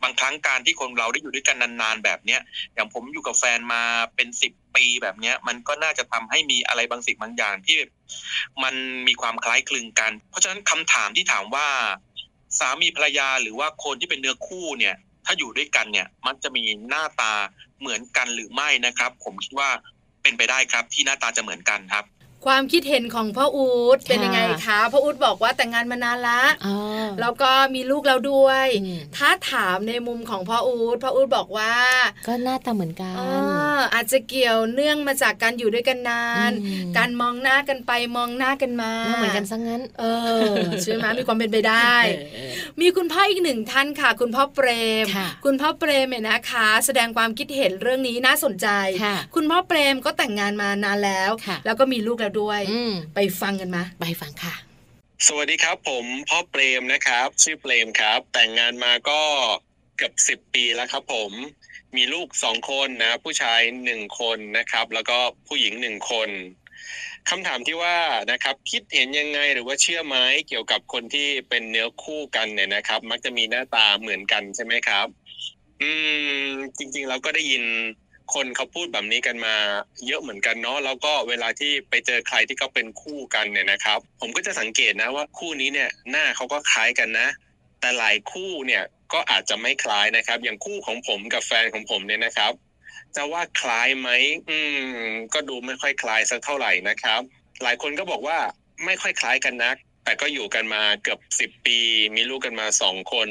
บางครั้งการที่คนเราได้อยู่ด้วยกันนานๆแบบเนี้ยอย่างผมอยู่กับแฟนมาเป็นสิบปีแบบเนี้ย มันก็น่าจะทำให้มีอะไรบางสิ่งบางอย่างที่มันมีความคล้ายคลึงกัน เพราะฉะนั้นคำถามที่ถามว่า สามีภรรยาหรือว่าคนที่เป็นเนื้อคู่เนี่ย ถ้าอยู่ด้วยกันเนี่ย มันจะมีหน้าตาเหมือนกันหรือไม่นะครับ ผมคิดว่าเป็นไปได้ครับ ที่หน้าตาจะเหมือนกันครับ ความคิดเห็นของพ่ออู๊ดเป็นยังไงคะพ่ออู๊ดบอกว่าแต่งงานมานานละอ๋อแล้วก็มีลูกแล้วด้วยอืมถ้าถามในมุมของพ่ออู๊ดพ่ออู๊ดบอกว่า ก็หน้าตาเหมือนกันเอออาจจะเกี่ยวเนื่องมาจากการอยู่ด้วยกันนานอืมการมองหน้ากันไปมองหน้ากันมาหน้าเหมือนกันซะงั้น เออใช่ไหมมีความเป็นไปได้เออเออมีคุณพ่ออีกหนึ่งท่านค่ะ คุณพ่อเปรมค่ะคุณพ่อเปรมเนี่ยนะคะ แสดงความคิดเห็นเรื่องนี้น่าสนใจค่ะคุณพ่อเปรมก็แต่งงานมานานแล้วค่ะแล้วก็มีลูกแล้วด้วยอืมไปฟังกันมาไปฟังค่ะ สวัสดีครับ ผมพ่อเปรมนะครับ ชื่อเปรมครับ แต่งงานมาก็เกือบสิบปีแล้วครับ ผมมีลูกสองคนนะ ผู้ชายหนึ่งคนนะครับ แล้วก็ผู้หญิงหนึ่งคนคำถามที่ว่านะครับ คิดเห็นยังไงหรือว่าเชื่อไหมเกี่ยวกับคนที่เป็นเนื้อคู่กันเนี่ยนะครับ มักจะมีหน้าตาเหมือนกันใช่ไหมครับ อืม จริง ๆ เราก็ได้ยิน คนเขาพูดแบบนี้กันมาเยอะเหมือนกันเนาะแล้วก็เวลาที่ไปเจอใครที่เขาเป็นคู่กันเนี่ยนะครับ ผมก็จะสังเกตนะว่าคู่นี้เนี่ยหน้าเขาก็คล้ายกันนะ แต่หลายคู่เนี่ยก็อาจจะไม่คล้ายนะครับ อย่างคู่ของผมกับแฟนของผมเนี่ยนะครับ จะว่าคล้ายไหมอืม ก็ดูไม่ค่อยคล้ายสักเท่าไหร่นะครับ หลายคนก็บอกว่าไม่ค่อยคล้ายกันนัก แต่ก็อยู่กันมาเกือบสิบปี มีลูกกันมาสองคน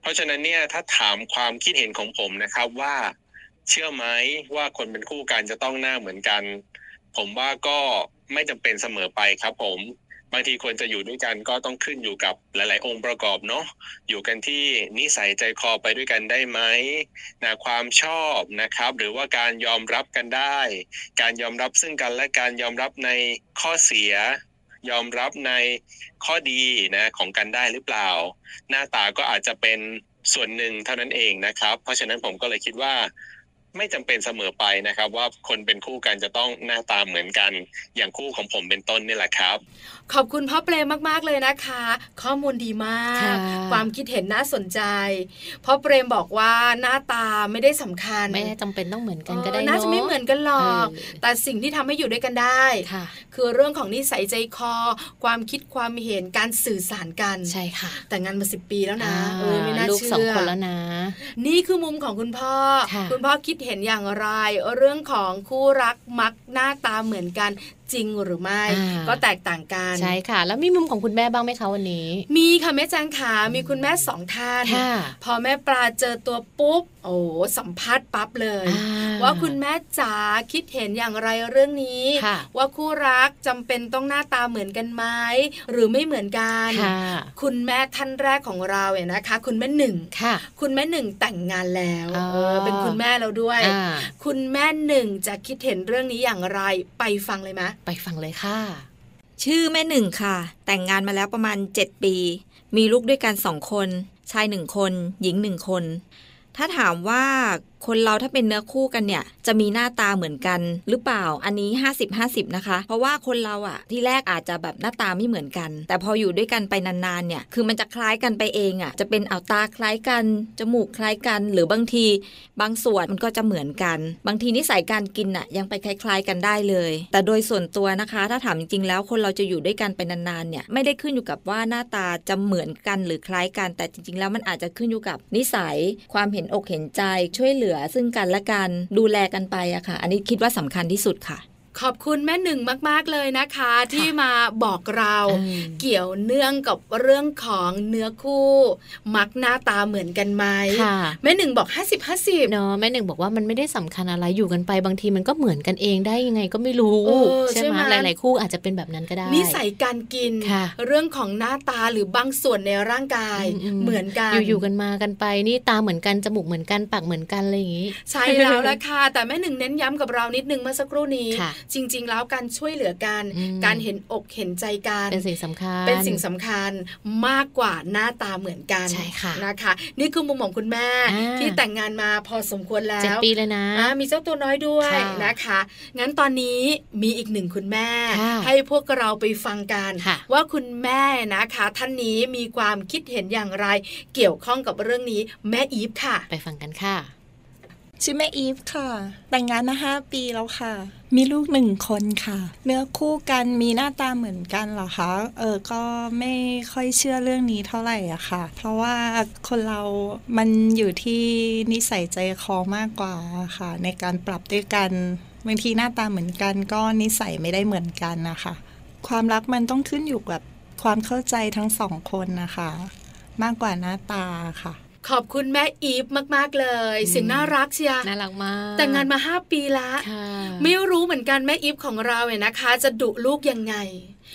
เพราะฉะนั้นเนี่ยถ้าถามความคิดเห็นของผมนะครับว่า เชื่อไหมว่าคนเป็นคู่กันจะต้องหน้าเหมือนกัน ผมว่าก็ไม่จำเป็นเสมอไปครับ ผมบางทีคนจะอยู่ด้วยกันก็ต้องขึ้นอยู่กับหลาย ๆ องค์ประกอบเนาะอยู่กันที่นิสัยใจคอไปด้วยกันได้ไหมนะความชอบนะครับ หรือว่าการยอมรับกันได้ การยอมรับซึ่งกันและการยอมรับในข้อเสีย ยอมรับในข้อดีนะของกันได้หรือเปล่า หน้าตาก็อาจจะเป็นส่วนหนึ่งเท่านั้นเองนะครับ เพราะฉะนั้นผมก็เลยคิดว่า ไม่จำเป็นเสมอไปนะครับ ว่าคนเป็นคู่กันจะต้องหน้าตาเหมือนกัน อย่างคู่ของผมเป็นต้นนี่แหละครับ ขอบคุณพ่อเปรมมากๆเลยนะคะ ข้อมูลดีมากค่ะความคิดเห็นน่าสนใจพ่อเปรมบอกว่าหน้าตาไม่ได้สำคัญ ไม่ได้จำเป็นต้องเหมือนกันก็ได้เออเนาะน่าจะไม่เหมือนกันหรอกเออแต่สิ่งที่ทำให้อยู่ด้วยกันได้ค่ะคือเรื่องของนิสัยใจคอ ความคิดความเห็นการสื่อสารกันใช่ค่ะ แต่งงานมาสิบปีแล้วนะอ่าเออไม่น่าลูกเชื่อสองคนแล้วนะ นี่คือมุมของคุณพ่อค่ะคุณพ่อคิดเเห็นอย่างไรเรื่องของคู่รักมักหน้าตาเหมือนกัน จริงหรือไม่อ่าก็แตกต่างกันใช่ค่ะ แล้วมีมุมของคุณแม่บ้างไหมคะวันนี้ มีค่ะแม่แจงขามีคุณแม่สองท่านค่ะพอแม่ปลาเจอตัวปุ๊บโอ้สัมภาษณ์ปั๊บเลยอ่ว่าคุณแม่จ๋าคิดเห็นอย่างไรเรื่องนี้ค่ะว่าคู่รักจำเป็นต้องหน้าตาเหมือนกันไหมหรือไม่เหมือนกันค่ะคุณแม่ท่านแรกของเราเนี่ยนะคะ คุณแม่หนึ่งค่ะคุณแม่หนึ่งแต่งงานแล้วอ๋อเออเป็นคุณแม่แล้วด้วยอ่าคุณแม่หนึ่งจะคิดเห็นเรื่องนี้อย่างไรไปฟังเลยมะไปฟังเลยค่ะ ชื่อแม่หนึ่งค่ะ แต่งงานมาแล้วประมาณ 7 ปี มีลูกด้วยกันสองคน ชายหนึ่งคน หญิงหนึ่งคน ถ้าถามว่า คนเราถ้าเป็นเนื้อคู่กันเนี่ย จะมีหน้าตาเหมือนกันหรือเปล่าอันนี้ 50-50 นะคะ เพราะว่าคนเราอะที่แรกอาจจะแบบหน้าตาไม่เหมือนกัน แต่พออยู่ด้วยกันไปนานๆเนี่ยคือมันจะคล้ายกันไปเองอะจะเป็นเอาตาคล้ายกันจมูกคล้ายกัน หรือบางที บางส่วนมันก็จะเหมือนกัน บางทีนิสัยการกินอะยังไปคล้ายๆกันได้เลย แต่โดยส่วนตัวนะคะ ถ้าถามจริงๆแล้วคนเราจะอยู่ด้วยกันไปนานๆเนี่ยไม่ได้ขึ้นอยู่กับว่าหน้าตาจะเหมือนกันหรือคล้ายกัน แต่จริงๆ แล้วมันอาจจะขึ้นอยู่กับนิสัยความเห็นอกเห็นใจช่วยเหลือซึ่งกันและกันดูแลกันไปอะค่ะ อันนี้คิดว่าสำคัญที่สุดค่ะ ขอบคุณแม่หนึ่งมาก ๆ เลยนะคะ ที่มาบอกเราอืมเกี่ยวเนื่องกับเรื่องของเนื้อคู่ มักหน้าตาเหมือนกันไหมค่ะแม่หนึ่งบอก 50 50เนาะแม่หนึ่งบอกว่ามันไม่ได้สำคัญอะไรอยู่กันไปบางทีมันก็เหมือนกันเองได้ยังไงก็ไม่รู้เออใช่ใช่ไหมไหมหลาย ๆ คู่อาจจะเป็นแบบนั้นก็ได้นิสัยการกินค่ะเรื่องของหน้าตาหรือบางส่วนในร่างกายอืมๆเหมือนกันอยู่ๆกันมากันไปนี่ตาเหมือนกันจมูกเหมือนกันปากเหมือนกันอะไรอย่างนี้ ใช่แล้วละค่ะแต่แม่หนึ่งเน้นย้ำกับเรานิดนึงเมื่อสักครู่นี้ค่ะจริง ๆ แล้วการช่วยเหลือกันอืมการเห็นอกเห็นใจกันเป็นสิ่งสำคัญ เป็นสิ่งสำคัญมากกว่าหน้าตาเหมือนกันใช่ค่ะนะคะ นี่คือมุมของคุณแม่อ่าที่แต่งงานมาพอสมควรแล้เจ็ดวปีเลยนะอ่ามีเจ้าตัวน้อยด้วยค่ะนะคะ งั้นตอนนี้มีอีกหนึ่งคุณแม่ค่ะให้พวกเราไปฟังกันค่ะว่าคุณแม่นะคะ ท่านนี้มีความคิดเห็นอย่างไร เกี่ยวข้องกับเรื่องนี้แม่อีฟค่ะ ไปฟังกันค่ะ ชื่อแม่อีฟค่ะ แต่งงานมาห้าปีแล้วค่ะ มีลูกหนึ่งคนค่ะ เนื้อคู่กันมีหน้าตาเหมือนกันเหรอคะ เออ ก็ไม่ค่อยเชื่อเรื่องนี้เท่าไหร่อะค่ะ เพราะว่าคนเรามันอยู่ที่นิสัยใจคอมากกว่าค่ะ ในการปรับด้วยกันบางทีหน้าตาเหมือนกัน ก็นิสัยไม่ได้เหมือนกันนะคะ ความรักมันต้องขึ้นอยู่กับความเข้าใจทั้งสองคนนะคะ มากกว่าหน้าตาค่ะ ขอบคุณแม่อีฟมาก ๆ เลยอืมเสียงน่ารักเชียน่ารักมาก แต่งงานมาห้าปีละค่ะไม่รู้เหมือนกันแม่อีฟของเราเนี่ยนะคะ จะดุลูกยังไง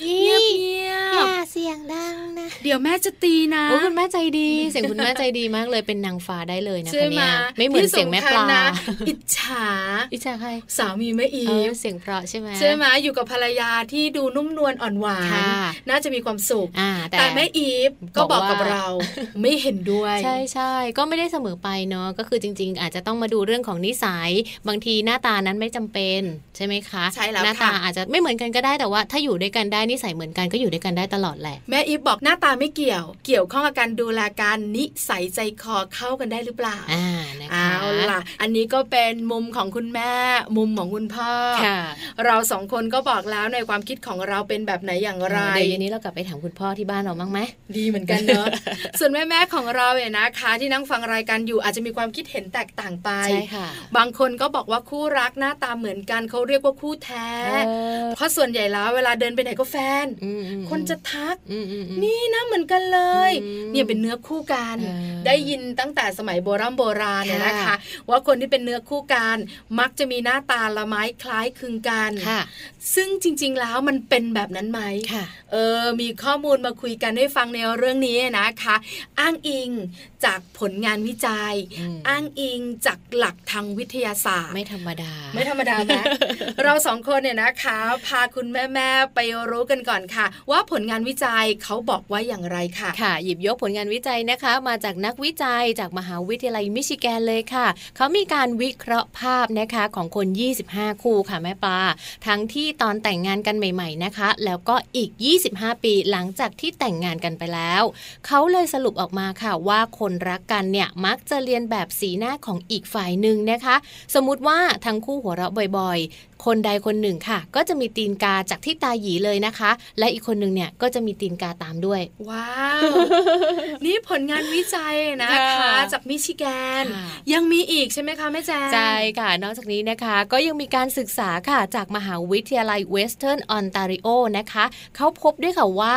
เงียบเงียอบย่าเสียงดังนะ เดี๋ยวแม่จะตีนะโอ้คุณแม่ใจดี เสียงคุณแม่ใจดีมากเลยเป็นนางฟ้าได้เลยนะใช่คะไหมเนี่ยไม่เหมือนเสียงแม่ปลาที่สำคัญนะอิจฉาอิจฉาใครสามีแม่อีเออฟเสียงเพราะใช่ไหมใช่ไหมอยู่กับภรรยาที่ดูนุ่มนวลอ่อนหวานค่ะน่าจะมีความสุขอ่าแต่แต่แม่อีฟก็บอกกับบอกว่าเราไม่เห็นด้วย ใช่ใช่ก็ไม่ได้เสมอไปเนาะก็คือจริง ๆ อาจจะต้องมาดูเรื่องของนิสัย บางทีหน้าตานั้นไม่จำเป็นใช่ไหมคะใช่แล้วหน้าค่ะตาอาจจะไม่เหมือนกันก็ได้แต่ว่า ถ้าอยู่ด้วยกันได้นิสัยเหมือนกันก็อยู่ด้วยกันได้ตลอดแหละ แม่อีฟบอกหน้าตาไม่เกี่ยว เกี่ยวข้องกับการดูแลการนิสัยใจคอเข้ากันได้หรือเปล่าอ่านะคะเอาล่ะ อันนี้ก็เป็นมุมของคุณแม่ มุมของคุณพ่อค่ะเราสองคนก็บอกแล้วในความคิดของเราเป็นแบบไหนอย่างไรเดี๋ยวเย็นนี้เรากลับไปถามคุณพ่อที่บ้านเราบ้างไหมดีเหมือนกันเนอะส่วนแม่ๆของเราเนี่ยนะคะ ที่นั่งฟังรายการอยู่อาจจะมีความคิดเห็นแตกต่างไปใช่ค่ะ บางคนก็บอกว่าคู่รักหน้าตาเหมือนกันเขาเรียกว่าคู่แท้เออเพราะส่วนใหญ่แล้วเวลาเดินไปไหนก็แฟนอืมอืมคนจะทักอืมอืมอืมนี่นะเหมือนกันเลยอืมเนี่ยเป็นเนื้อคู่กันเออได้ยินตั้งแต่สมัยโบราณโบราณเนี่ยนะคะค่ะว่าคนที่เป็นเนื้อคู่กัน มักจะมีหน้าตาละไม้คล้ายคลึงกันค่ะซึ่งจริง ๆ แล้วมันเป็นแบบนั้นไหมค่ะเออ มีข้อมูลมาคุยกันให้ฟังในเรื่องนี้นะคะ อ้างอิงจากผลงานวิจัยอืมอ้างอิงจากหลักทางวิทยาศาสตร์ ไม่ธรรมดา ไม่ธรรมดาไหมเราสองคนเนี่ยนะคะ พาคุณแม่ๆไปรู้กันก่อนค่ะ ว่าผลงานวิจัยเขาบอกว่าอย่างไรค่ะ ค่ะ หยิบยกผลงานวิจัยนะคะ มาจากนักวิจัยจากมหาวิทยาลัยมิชิแกนเลยค่ะ เขามีการวิเคราะห์ภาพนะคะของคน 25 คู่ค่ะแม่ปลาทั้งที่ตอนแต่งงานกันใหม่ ๆนะคะ แล้วก็อีก 25 ปีหลังจากที่แต่งงานกันไปแล้ว เขาเลยสรุปออกมาค่ะว่าคนรักกันเนี่ยมักจะเรียนแบบสีหน้าของอีกฝ่ายหนึ่งนะคะ สมมุติว่าทั้งคู่หัวเราะบ่อย คนใดคนหนึ่งค่ะ ก็จะมีตีนกาจากที่ตาหยีเลยนะคะ และอีกคนหนึ่งเนี่ยก็จะมีตีนกาตามด้วย ว้าว นี่ผลงานวิจัยนะคะค่ะจากมิชิแกนค่ะยังมีอีกใช่ไหมคะแม่แจงใช่ค่ะ นอกจากนี้นะคะ ก็ยังมีการศึกษาค่ะจากมหาวิทยาลัย Western Ontario นะคะเขาพบด้วยค่ะว่า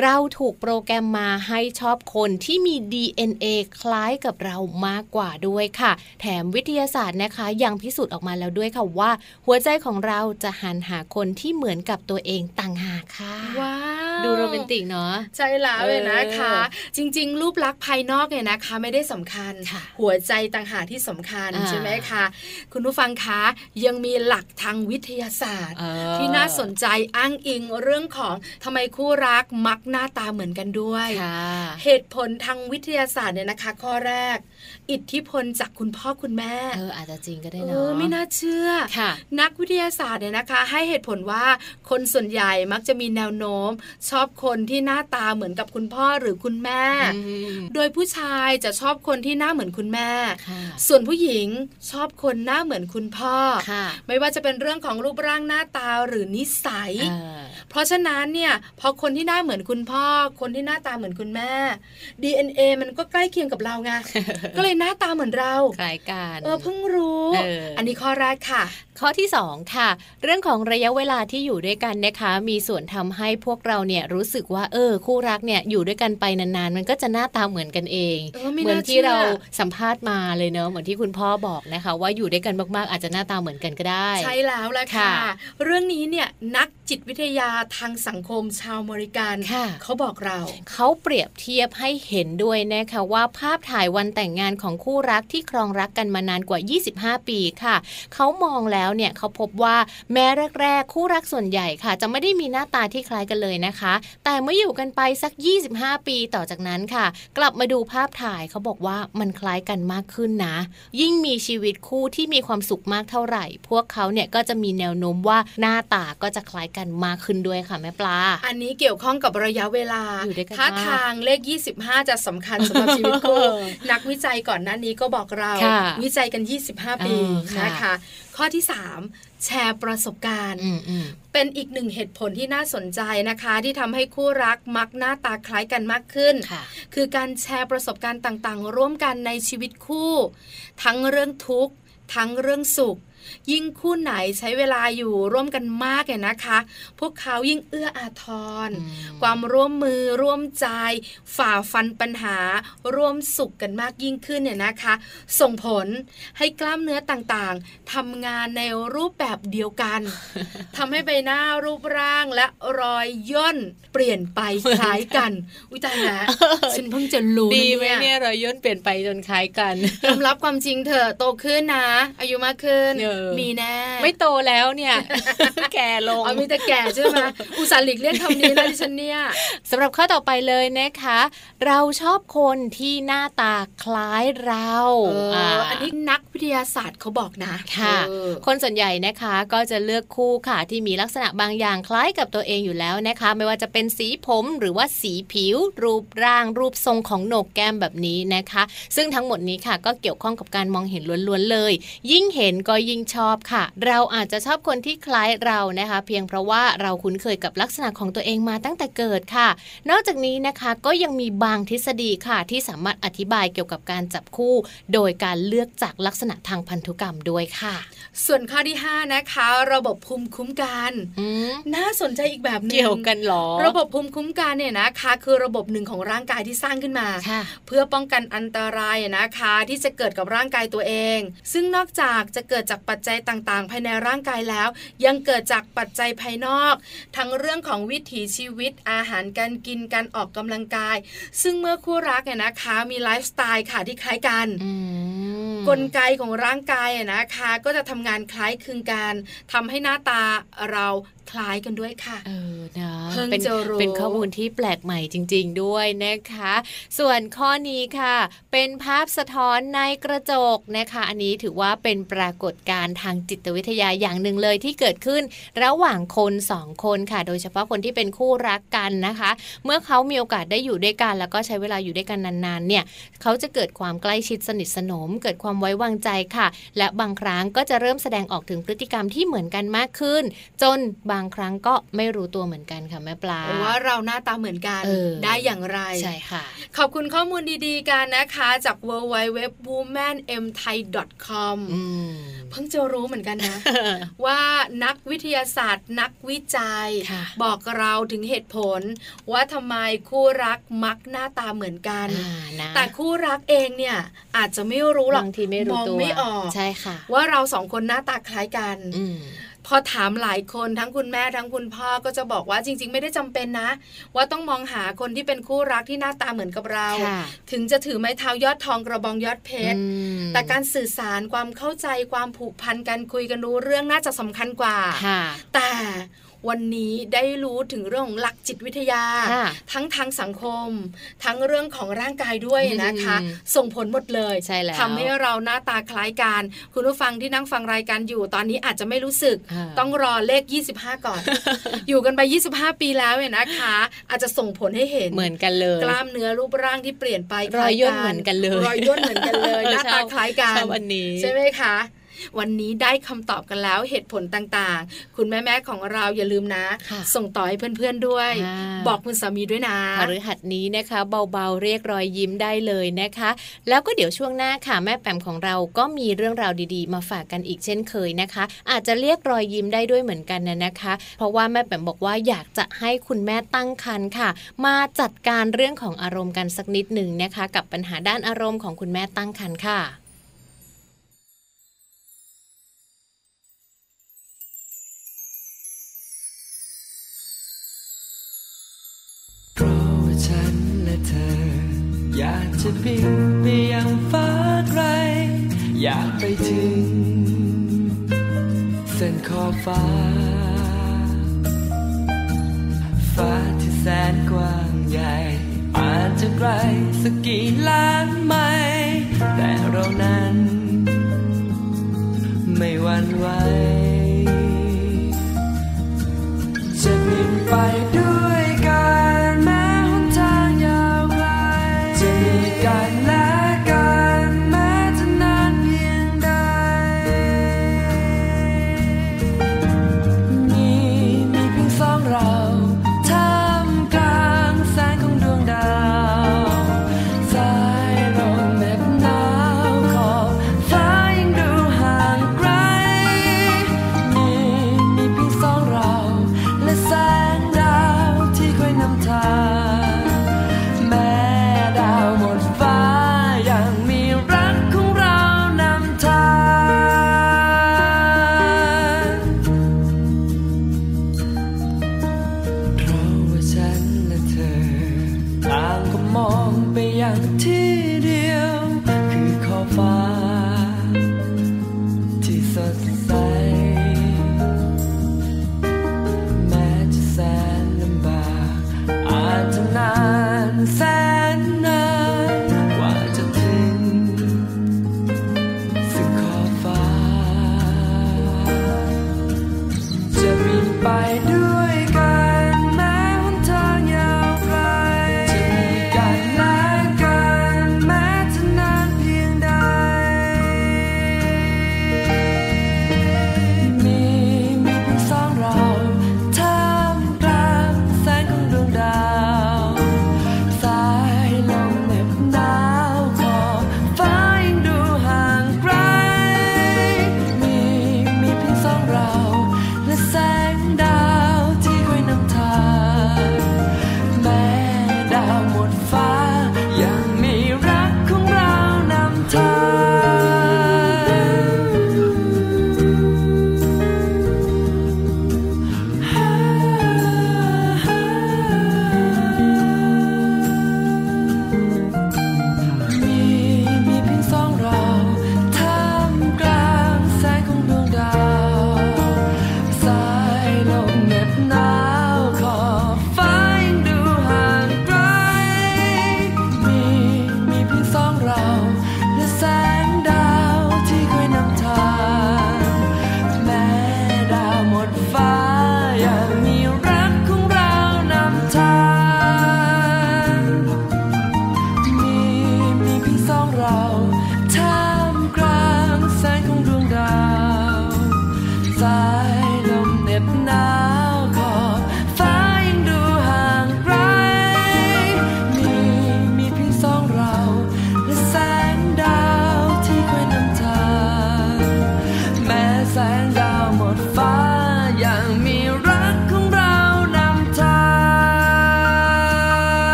เราถูกโปรแกรมมาให้ชอบคนที่มี DNA คล้ายกับเรามากกว่าด้วยค่ะ แถมวิทยาศาสตร์นะคะ ยังพิสูจน์ออกมาแล้วด้วยค่ะว่า หัวใจของเราจะหันหาคนที่เหมือนกับตัวเองต่างหากค่ะ ว้าวดูโรแมนติกเนาะใช่แล้วเลยนะคะเออจริง ๆ รูปลักษณ์ภายนอกเนี่ยนะคะ ไม่ได้สำคัญค่ะหัวใจต่างหากที่สำคัญอ่าใช่ไหมคะ คุณผู้ฟังคะยังมีหลักทางวิทยาศาสตร์เออที่น่าสนใจอ้างอิงเรื่องของทำไมคู่รักมักหน้าตาเหมือนกันด้วยค่ะเหตุผลทางวิทยาศาสตร์เนี่ยนะคะ ข้อแรก อิทธิพลจากคุณพ่อคุณแม่เอออาจจะจริงก็ได้เอเนาะอไม่น่าเชื่อค่ะนักวิทยาศาสตร์เนี่ยนะคะ ให้เหตุผลว่าคนส่วนใหญ่มักจะมีแนวโน้ม ชอบคนที่หน้าตาเหมือนกับคุณพ่อหรือคุณแม่อืมโดยผู้ชายจะชอบคนที่หน้าเหมือนคุณแม่ค่ะส่วนผู้หญิงชอบคนหน้าเหมือนคุณพ่อค่ะไม่ว่าจะเป็นเรื่องของรูปร่างหน้าตาหรือนิสัยเออเพราะฉะนั้นเนี่ยพอคนที่หน้าเหมือนคุณพ่อ คนที่หน้าตาเหมือนคุณแม่ DNA มันก็ใกล้เคียงกับเราไงก็เลยหน้าตาเหมือนเราคล้ายกันเออเพิ่งรู้เอออัอันนี้ข้อแรกค่ะ ข้อที่ 2 ค่ะ เรื่องของระยะเวลาที่อยู่ด้วยกันนะคะ มีส่วนทำให้พวกเราเนี่ยรู้สึกว่าเออ คู่รักเนี่ยอยู่ด้วยกันไปนานๆ มันก็จะหน้าตาเหมือนกันเองเออไม่เหมือนน่าที่เชื่อเราสัมภาษณ์มาเลยเนอะเหมือนที่คุณพ่อบอกนะคะ ว่าอยู่ด้วยกันมากๆ อาจจะหน้าตาเหมือนกันก็ได้ ใช่แล้วละค่ะค่ะเรื่องนี้เนี่ยนักจิตวิทยาทางสังคมชาวอเมริกันค่ะเขาบอกเราเขาเปรียบเทียบให้เห็นด้วยนะคะว่าภาพถ่ายวันแต่งงานของคู่รักที่ครองรักกันมานานกว่า 25 ปีค่ะเขามองแล้วเนี่ยเขาพบว่าแม้แรกๆ คู่รักส่วนใหญ่ค่ะ จะไม่ได้มีหน้าตาที่คล้ายกันเลยนะคะ แต่เมื่ออยู่กันไปสัก 25 ปีต่อจากนั้นค่ะ กลับมาดูภาพถ่ายเขาบอกว่ามันคล้ายกันมากขึ้นนะ ยิ่งมีชีวิตคู่ที่มีความสุขมากเท่าไหร่ พวกเขาเนี่ยก็จะมีแนวโน้มว่าหน้าตาก็จะคล้ายกันมากขึ้นด้วยค่ะแม่ปลา อันนี้เกี่ยวข้องกับระยะเวลาอยู่ด้วยกันถ้ามากทางเลข 25 จะสำคัญสำหรับชีวิตคู่นักวิจัยก่อนหน้านี้ก็บอกเราค่ะวิจัยกัน 25 ปีเออค่ะนะคะ ข้อที่ 3 แชร์ประสบการณ์อืมอืมเป็นอีกหนึ่งเหตุผลที่น่าสนใจนะคะ ที่ทำให้คู่รักมักหน้าตาคล้ายกันมากขึ้นค่ะคือการแชร์ประสบการณ์ต่างๆ ร่วมกันในชีวิตคู่ ทั้งเรื่องทุกข์ ทั้งเรื่องสุข ยิ่งคู่ไหนใช้เวลาอยู่ร่วมกันมากเนี่ยนะคะ พวกเขายิ่งเอื้ออาทรอืมความร่วมมือร่วมใจ ฝ่าฟันปัญหา ร่วมสุขกันมากยิ่งขึ้นเนี่ยนะคะ ส่งผลให้กล้ามเนื้อต่างๆทำงานในรูปแบบเดียวกันทำให้ใบหน้ารูปร่างและรอยย่นเปลี่ยนไปคล้ายกันอุยตายแล้วฉันเพิ่งจะรู้ดีนะไหมเนี่ยเนี่ยรอยย่นเปลี่ยนไปจนคล้ายกันยอมรับความจริงเถอะโตขึ้นนะ อายุมากขึ้นเออมีแน่ไม่โตแล้วเนี่ย แก่ลงเอามีแต่แก่ใช่ไหมอุตส่าห์หลีกเลี่ยงคำนี้นะดิฉันเนี่ยสำหรับข้อต่อไปเลยนะคะ เราชอบคนที่หน้าตาคล้ายเราเอออาอันนี้นักวิทยาศาสตร์เขาบอกนะค่ะเออคนส่วนใหญ่นะคะก็จะเลือกคู่ค่ะที่มีลักษณะบางอย่างคล้ายกับตัวเองอยู่แล้วนะคะ ไม่ว่าจะเป็นสีผมหรือว่าสีผิว รูปร่างรูปทรงของโหนกแก้มแบบนี้นะคะ ซึ่งทั้งหมดนี้ค่ะ ก็เกี่ยวข้องกับการมองเห็นล้วนๆเลย ยิ่งเห็นก็ยิ่งชอบค่ะ เราอาจจะชอบคนที่คล้ายเรานะคะ เพียงเพราะว่าเราคุ้นเคยกับลักษณะของตัวเองมาตั้งแต่เกิดค่ะ นอกจากนี้นะคะก็ยังมีบางทฤษฎีค่ะ ที่สามารถอธิบายเกี่ยวกับการจับคู่ โดยการเลือกจากลักษณะทางพันธุกรรมด้วยค่ะ ส่วนข้อที่ 5 นะคะ ระบบภูมิคุ้มกันอืมน่าสนใจอีกแบบหนึงเกี่ยวกันเหรอ ระบบภูมิคุ้มกันเนี่ยนะคะ คือระบบหนึ่งของร่างกายที่สร้างขึ้นมาค่ะเพื่อป้องกันอันตรายนะคะ ที่จะเกิดกับร่างกายตัวเอง ซึ่งนอกจากจะเกิดจากปัจจัยต่างๆ ภายในร่างกายแล้ว ยังเกิดจากปัจจัยภายนอก ทั้งเรื่องของวิถีชีวิตอาหารการกินการออกกำลังกาย ซึ่งเมื่อคู่รักเนี่ยนะคะมีไลฟ์สไตล์ค่ะที่คล้ายกันอืมกลไกของร่างกายอะนะคะ ก็จะทำงานคล้ายคลึงกันทำให้หน้าตาเรา คล้ายกันด้วยค่ะ เออนะเพิ่งเป็นจะรู้เป็นข้อมูลที่แปลกใหม่จริง ๆ ด้วยนะคะ ส่วนข้อนี้ค่ะ เป็นภาพสะท้อนในกระจกนะคะ อันนี้ถือว่าเป็นปรากฏการณ์ทางจิตวิทยาอย่างหนึ่งเลยที่เกิดขึ้นระหว่างคนสองคนค่ะ โดยเฉพาะคนที่เป็นคู่รักกันนะคะ เมื่อเขามีโอกาสได้อยู่ด้วยกัน แล้วก็ใช้เวลาอยู่ด้วยกันนานๆ เนี่ยเขาจะเกิดความใกล้ชิดสนิทสนม เกิดความไว้วางใจค่ะ และบางครั้งก็จะเริ่มแสดงออกถึงพฤติกรรมที่เหมือนกันมากขึ้น จนบางครั้งก็ไม่รู้ตัวเหมือนกันค่ะแม่ปลาว่าเราหน้าตาเหมือนกันเออได้อย่างไรใช่ค่ะ ขอบคุณข้อมูลดีๆกันนะคะจาก w w w w o m a n m t h a i c o m อืมเพิ่งจะรู้เหมือนกันนะ ว่านักวิทยาศาสตร์ นักวิจัยค่ะบอกเราถึงเหตุผล ว่าทำไมคู่รักมักหน้าตาเหมือนกันอ่านะแต่คู่รักเองเนี่ย อาจจะไม่รู้หรอกบางทีไม่รู้มองตัวไม่ออกใช่ค่ะ ว่าเราสองคนหน้าตาคล้ายกันอืม พอถามหลายคนทั้งคุณแม่ทั้งคุณพ่อก็จะบอกว่าจริง ๆ ไม่ได้จำเป็นนะ ว่าต้องมองหาคนที่เป็นคู่รักที่หน้าตาเหมือนกับเราค่ะถึงจะถือไม้เท้ายอดทองกระบองยอดเพชรอืมแต่การสื่อสารความเข้าใจความผูกพันการคุยกันรู้เรื่องน่าจะสำคัญกว่าค่ะแต่ วันนี้ได้รู้ถึงเรื่องของหลักจิตวิทยาค่ะทั้งทางสังคม ทั้งเรื่องของร่างกายด้วยนะคะอืมส่งผลหมดเลยใช่แล้วทำให้เราหน้าตาคล้ายกัน คุณผู้ฟังที่นั่งฟังรายการอยู่ ตอนนี้อาจจะไม่รู้สึกอ่าต้องรอเลข 25 ก่อน อยู่กันไป 25 ปีแล้วเนี่ยนะคะ อาจจะส่งผลให้เห็นเหมือนกันเลย กล้ามเนื้อรูปร่างที่เปลี่ยนไปรอยย่นเหมือนกันเลย รอยย่นเหมือนกันเลยหน้าตาคล้ายกันชอบอันนี้ใช่ไหมคะ วันนี้ได้คำตอบกันแล้วเหตุผลต่างๆ คุณแม่ๆของเราอย่าลืมนะค่ะส่งต่อให้เพื่อนๆด้วยอ่าบอกคุณสามีด้วยนะพฤหัสนี้นะคะ เบาๆเรียกรอยยิ้มได้เลยนะคะ แล้วก็เดี๋ยวช่วงหน้าค่ะแม่แปมของเราก็มีเรื่องราวดีๆ มาฝากกันอีกเช่นเคยนะคะ อาจจะเรียกรอยยิ้มได้ด้วยเหมือนกันนะนะคะ เพราะว่าแม่แปมบอกว่าอยากจะให้คุณแม่ตั้งครรภ์ค่ะ มาจัดการเรื่องของอารมณ์กันสักนิดหนึ่งนะคะ กับปัญหาด้านอารมณ์ของคุณแม่ตั้งครรภ์ค่ะ อยากจะบินไปยังฟ้าไกล อยากไปถึง เส้นขอบฟ้า ฟ้าที่แสนกว้างใหญ่ อาจจะไกลสักกี่ล้านไมล์แต่เรานั้น ไม่หวั่นไหวจะบินไปด้วย ไ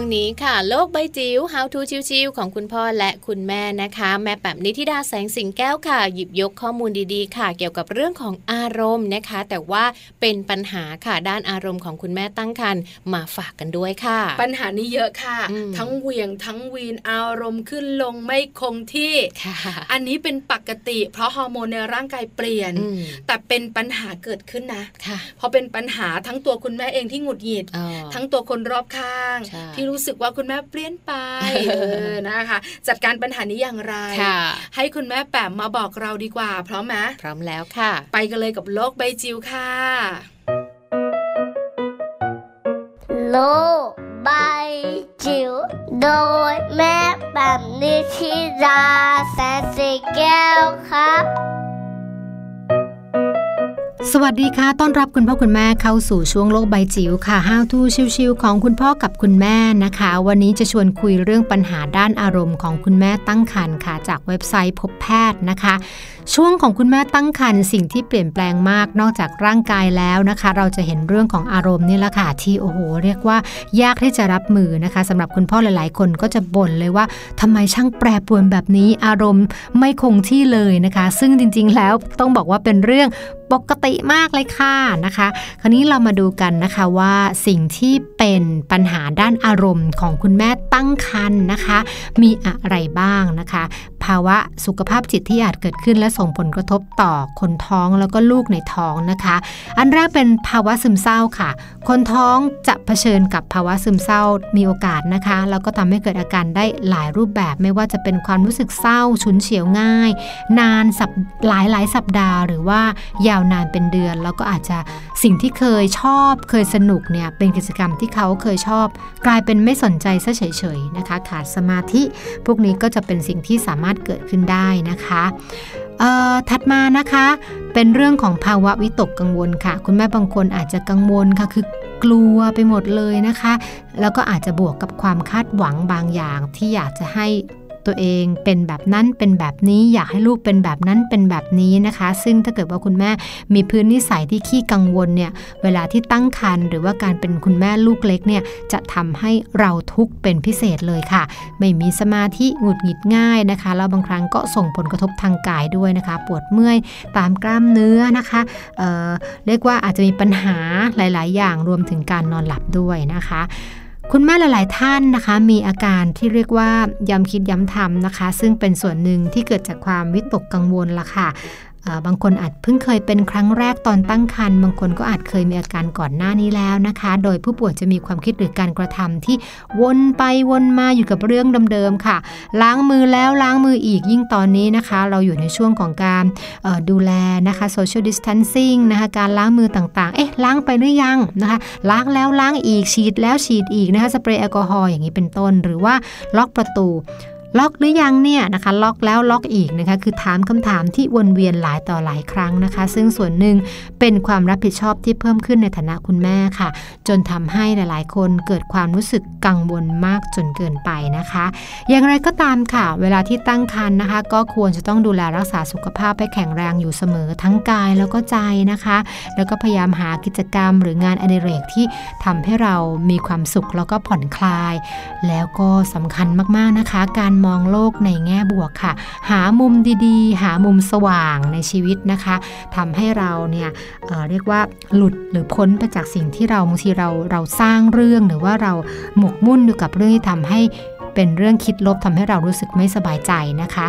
วงนี้ค่ะ โลกใบจิ๋ว How to ชิวๆของคุณพ่อและคุณแม่นะคะ แม่แป๋มนิธิดาแสงสิงแก้วค่ะ หยิบยกข้อมูลดีๆ ค่ะ เกี่ยวกับเรื่องของอารมณ์นะคะ แต่ว่าเป็นปัญหาค่ะด้านอารมณ์ของคุณแม่ตั้งครรภ์มาฝากกันด้วยค่ะ ปัญหานี้เยอะค่ะอืมทั้งเหวียงทั้งวีนอารมณ์ขึ้นลงไม่คงที่ค่ะอันนี้เป็นปกติ เพราะฮอร์โมนในร่างกายเปลี่ยนอืมแต่เป็นปัญหาเกิดขึ้นนะค่ะเพราะเป็นปัญหาทั้งตัวคุณแม่เองที่หงุดหงิดอ๋อทั้งตัวคนรอบข้างใช่ที่รู้สึกว่าคุณแม่เปลี่ยนไปเออนะคะ จัดการปัญหานี้อย่างไรค่ะให้คุณแม่แปมมาบอกเราดีกว่า พร้อมไหมพร้อมแล้วค่ะ ไปกันเลยกับโลกใบจิ๋วค่ะ โลกใบายจิ๋วโดยแม่แบบนิชิราแสนสีแก้วครับ สวัสดีค่ะ ต้อนรับคุณพ่อคุณแม่เข้าสู่ช่วงโลกใบจิ๋วค่ะ How to ชิวๆของคุณพ่อกับคุณแม่นะคะ วันนี้จะชวนคุยเรื่องปัญหาด้านอารมณ์ของคุณแม่ตั้งครรภ์ค่ะ จากเว็บไซต์พบแพทย์นะคะ ช่วงของคุณแม่ตั้งครรภ์สิ่งที่เปลี่ยนแปลงมากนอกจากร่างกายแล้วนะคะ เราจะเห็นเรื่องของอารมณ์นี่แหละค่ะที่โอ้โห เรียกว่ายากที่จะรับมือนะคะสำหรับคุณพ่อหลาย ๆ คนก็จะบ่นเลยว่าทำไมช่างแปรปรวนแบบนี้อารมณ์ไม่คงที่เลยนะคะ ซึ่งจริง ๆ แล้วต้องบอกว่าเป็นเรื่อง ปกติมากเลยค่ะนะคะ คราวนี้เรามาดูกันนะคะว่าสิ่งที่เป็นปัญหาด้านอารมณ์ของคุณแม่ตั้งครรภ์นะคะ มีอะไรบ้างนะคะ ภาวะสุขภาพจิตที่อาจเกิดขึ้น และส่งผลกระทบต่อคนท้องแล้วก็ลูกในท้องนะคะ อันแรกเป็นภาวะซึมเศร้าค่ะ คนท้องจะเผชิญกับภาวะซึมเศร้ามีโอกาสนะคะ แล้วก็ทำให้เกิดอาการได้หลายรูปแบบ ไม่ว่าจะเป็นความรู้สึกเศร้าฉุนเฉียวง่าย นานสัปหลายหลายสัปดาห์ หรือว่ายาวนานเป็นเดือน แล้วก็อาจจะสิ่งที่เคยชอบ เคยสนุกเนี่ยเป็นกิจกรรมที่เขาเคยชอบ กลายเป็นไม่สนใจซะเฉยๆนะคะ ขาดสมาธิ พวกนี้ก็จะเป็นสิ่งที่สามารถเกิดขึ้นได้นะคะถัดมานะคะเป็นเรื่องของภาวะวิตกกังวลค่ะ คุณแม่บางคนอาจจะกังวลค่ะคือกลัวไปหมดเลยนะคะ แล้วก็อาจจะบวกกับความคาดหวังบางอย่างที่อยากจะให้ ตัวเองเป็นแบบนั้นเป็นแบบนี้อยากให้ลูกเป็นแบบนั้นเป็นแบบนี้นะคะ ซึ่งถ้าเกิดว่าคุณแม่มีพื้นนิสัยที่ขี้กังวลเนี่ยเวลาที่ตั้งครรภ์หรือว่าการเป็นคุณแม่ลูกเล็กเนี่ยจะทำให้เราทุกข์เป็นพิเศษเลยค่ะ ไม่มีสมาธิหงุดหงิดง่ายนะคะแล้วบางครั้งก็ส่งผลกระทบทางกายด้วยนะคะ ปวดเมื่อยตามกล้ามเนื้อนะคะเเรียกว่าอาจจะมีปัญหาหลาย ๆ อย่างรวมถึงการนอนหลับด้วยนะคะ คุณแม่หลาย ๆ ท่านนะคะ มีอาการที่เรียกว่าย้ำคิดย้ำทำนะคะ ซึ่งเป็นส่วนหนึ่งที่เกิดจากความวิตกกังวลละค่ะ บางคนอาจเพิ่งเคยเป็นครั้งแรกตอนตั้งครรภ์บางคนก็อาจเคยมีอาการก่อนหน้านี้แล้วนะคะ โดยผู้ป่วยจะมีความคิดหรือการกระทำที่วนไปวนมาอยู่กับเรื่องเดิมๆค่ะ ล้างมือแล้วล้างมืออีกยิ่งตอนนี้นะคะ เราอยู่ในช่วงของการดูแลนะคะ social distancing นะคะการล้างมือต่างๆ เอ๊ะล้างไปหรือยังนะคะล้างแล้วล้างอีกฉีดแล้วฉีดอีกนะคะสเปรย์แอลกอฮอล์อย่างนี้เป็นต้น หรือว่าล็อกประตู ล็อกหรือยังเนี่ยนะคะล็อกแล้วล็อกอีกนะคะคือถามคำถามที่วนเวียนหลายต่อหลายครั้งนะคะ ซึ่งส่วนหนึ่งเป็นความรับผิดชอบที่เพิ่มขึ้นในฐานะคุณแม่ค่ะ จนทำให้หลาย ๆ คนเกิดความรู้สึกกังวลมากจนเกินไปนะคะ อย่างไรก็ตามค่ะ เวลาที่ตั้งครรภ์นะคะ ก็ควรจะต้องดูแลรักษาสุขภาพให้แข็งแรงอยู่เสมอทั้งกายแล้วก็ใจนะคะ แล้วก็พยายามหากิจกรรม หรืองานอดิเรกที่ทำให้เรามีความสุขแล้วก็ผ่อนคลาย แล้วก็สำคัญมากๆนะคะ การมองโลกในแง่บวกค่ะ หามุมดีๆ หามุมสว่างในชีวิตนะคะทำให้เราเนี่ยเเรียกว่าหลุดหรือพ้นไปจากสิ่งที่เราบางทีเราเราสร้างเรื่องหรือว่าเราหมกมุ่นอยู่กับเรื่องที่ทำให้เป็นเรื่องคิดลบทำให้เรารู้สึกไม่สบายใจนะคะ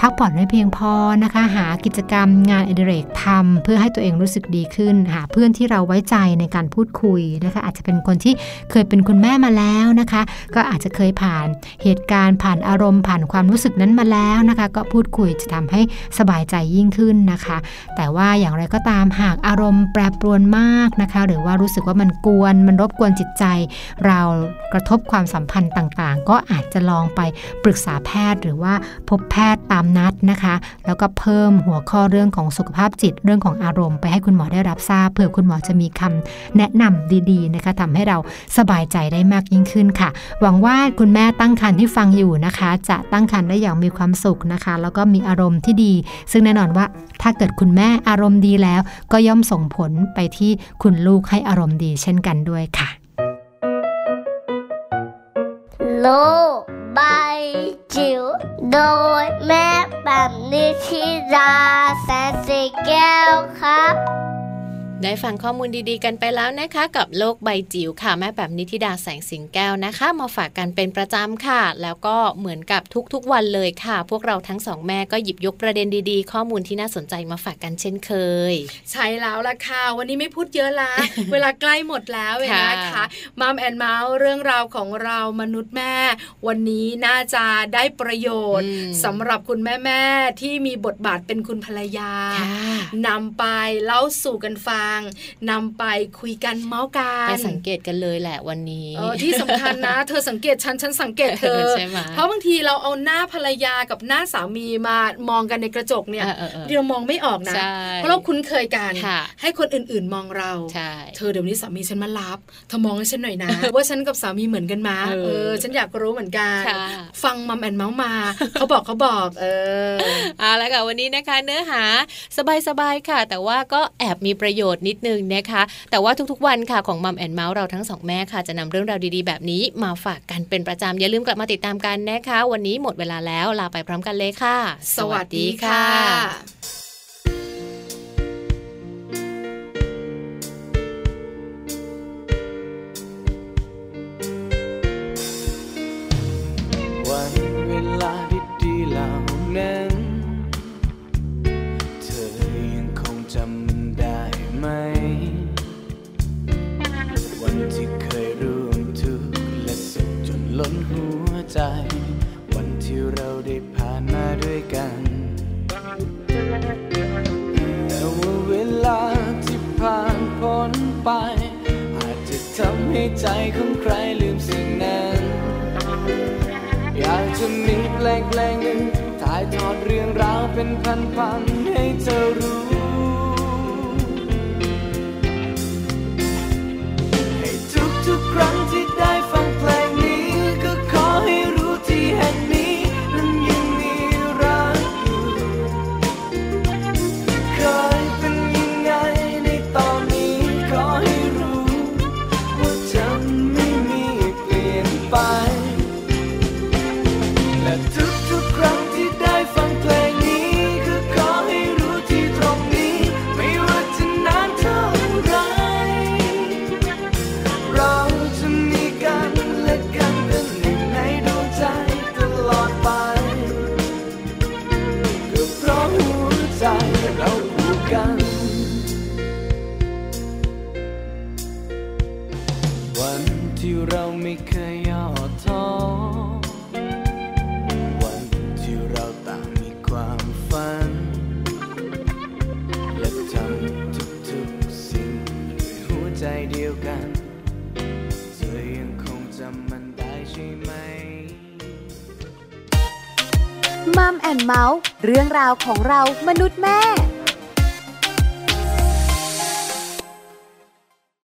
พักผ่อนให้เพียงพอนะคะ หากิจกรรมงานอดิเรกทำเพื่อให้ตัวเองรู้สึกดีขึ้น หาเพื่อนที่เราไว้ใจในการพูดคุยนะคะ อาจจะเป็นคนที่เคยเป็นคุณแม่มาแล้วนะคะ ก็อาจจะเคยผ่านเหตุการณ์ผ่านอารมณ์ผ่านความรู้สึกนั้นมาแล้วนะคะ ก็พูดคุยจะทำให้สบายใจยิ่งขึ้นนะคะ แต่ว่าอย่างไรก็ตามหากอารมณ์แปรปรวนมากนะคะ หรือว่ารู้สึกว่ามันกวน มันรบกวนจิตใจ เรากระทบความสัมพันธ์ต่างๆ ก็อาจจะลองไปปรึกษาแพทย์หรือว่าพบแพทย์ตามนัดนะคะ แล้วก็เพิ่มหัวข้อเรื่องของสุขภาพจิตเรื่องของอารมณ์ไปให้คุณหมอได้รับทราบเผื่อคุณหมอจะมีคำแนะนำดี ๆ นะคะทำให้เราสบายใจได้มากยิ่งขึ้นค่ะ หวังว่าคุณแม่ตั้งครรภ์ที่ฟังอยู่นะคะ จะตั้งครรภ์ได้อย่างมีความสุขนะคะ แล้วก็มีอารมณ์ที่ดี ซึ่งแน่นอนว่าถ้าเกิดคุณแม่อารมณ์ดีแล้ว ก็ย่อมส่งผลไปที่คุณลูกให้อารมณ์ดี เช่นกันด้วยค่ะ โลบาย จิ๋วโดยแม่แบบนิชิราแสนสีแก้วครับ ได้ฟังข้อมูลดีๆกันไปแล้วนะคะ กับโลกใบจิ๋วค่ะแม่แบบนิธิดาแสงสิงแก้วนะคะ มาฝากกันเป็นประจำค่ะ แล้วก็เหมือนกับทุกๆวันเลยค่ะ พวกเราทั้งสองแม่ก็หยิบยกประเด็นดีๆ ข้อมูลที่น่าสนใจมาฝากกันเช่นเคย ใช่แล้วล่ะค่ะวันนี้ไม่พูดเยอะละเวลาใกล้หมดแล้วเลยนะคะมัมแอนเมาส์เรื่องราวของเรามนุษย์แม่ วันนี้น่าจะได้ประโยชน์สำหรับคุณแม่ๆที่มีบทบาทเป็นคุณภรรยานำไปเล่าสู่กันฟังฟังนำไปคุยกันเมาส์กันไปสังเกตกันเลยแหละวันนี้เออที่สำคัญนะ เธอสังเกตฉันฉันสังเกตเธอใช่ไหมเพราะบางทีเราเอาหน้าภรรยากับหน้าสามีมามองกันในกระจกเนี่ยเรามองไม่ออกนะเพราะเราคุ้นเคยกันให้คนอื่นๆมองเราเธอเดี๋ยวนี้สามีฉันมารับเธอมองให้ฉันหน่อยนะ ว่าฉันกับสามีเหมือนกันไหมเออฉันอยากรู้เหมือนกัน ฟัง Mom and Mouth มา เขาบอกเขาบอก เออเอาละค่ะวันนี้นะคะ เนื้อหาสบายๆค่ะ แต่ว่าก็แอบมีประโยชน์นิดนึงนะคะ แต่ว่าทุกๆวันค่ะของ Mom and Mouth เราทั้งสองแม่ค่ะ จะนำเรื่องราวดีๆ แบบนี้มาฝากกันเป็นประจำอย่าลืมกลับมาติดตามกันนะคะ วันนี้หมดเวลาแล้วลาไปพร้อมกันเลยค่ะ สวัสดีค่ะใจา ราวของเรามนุษย์แม่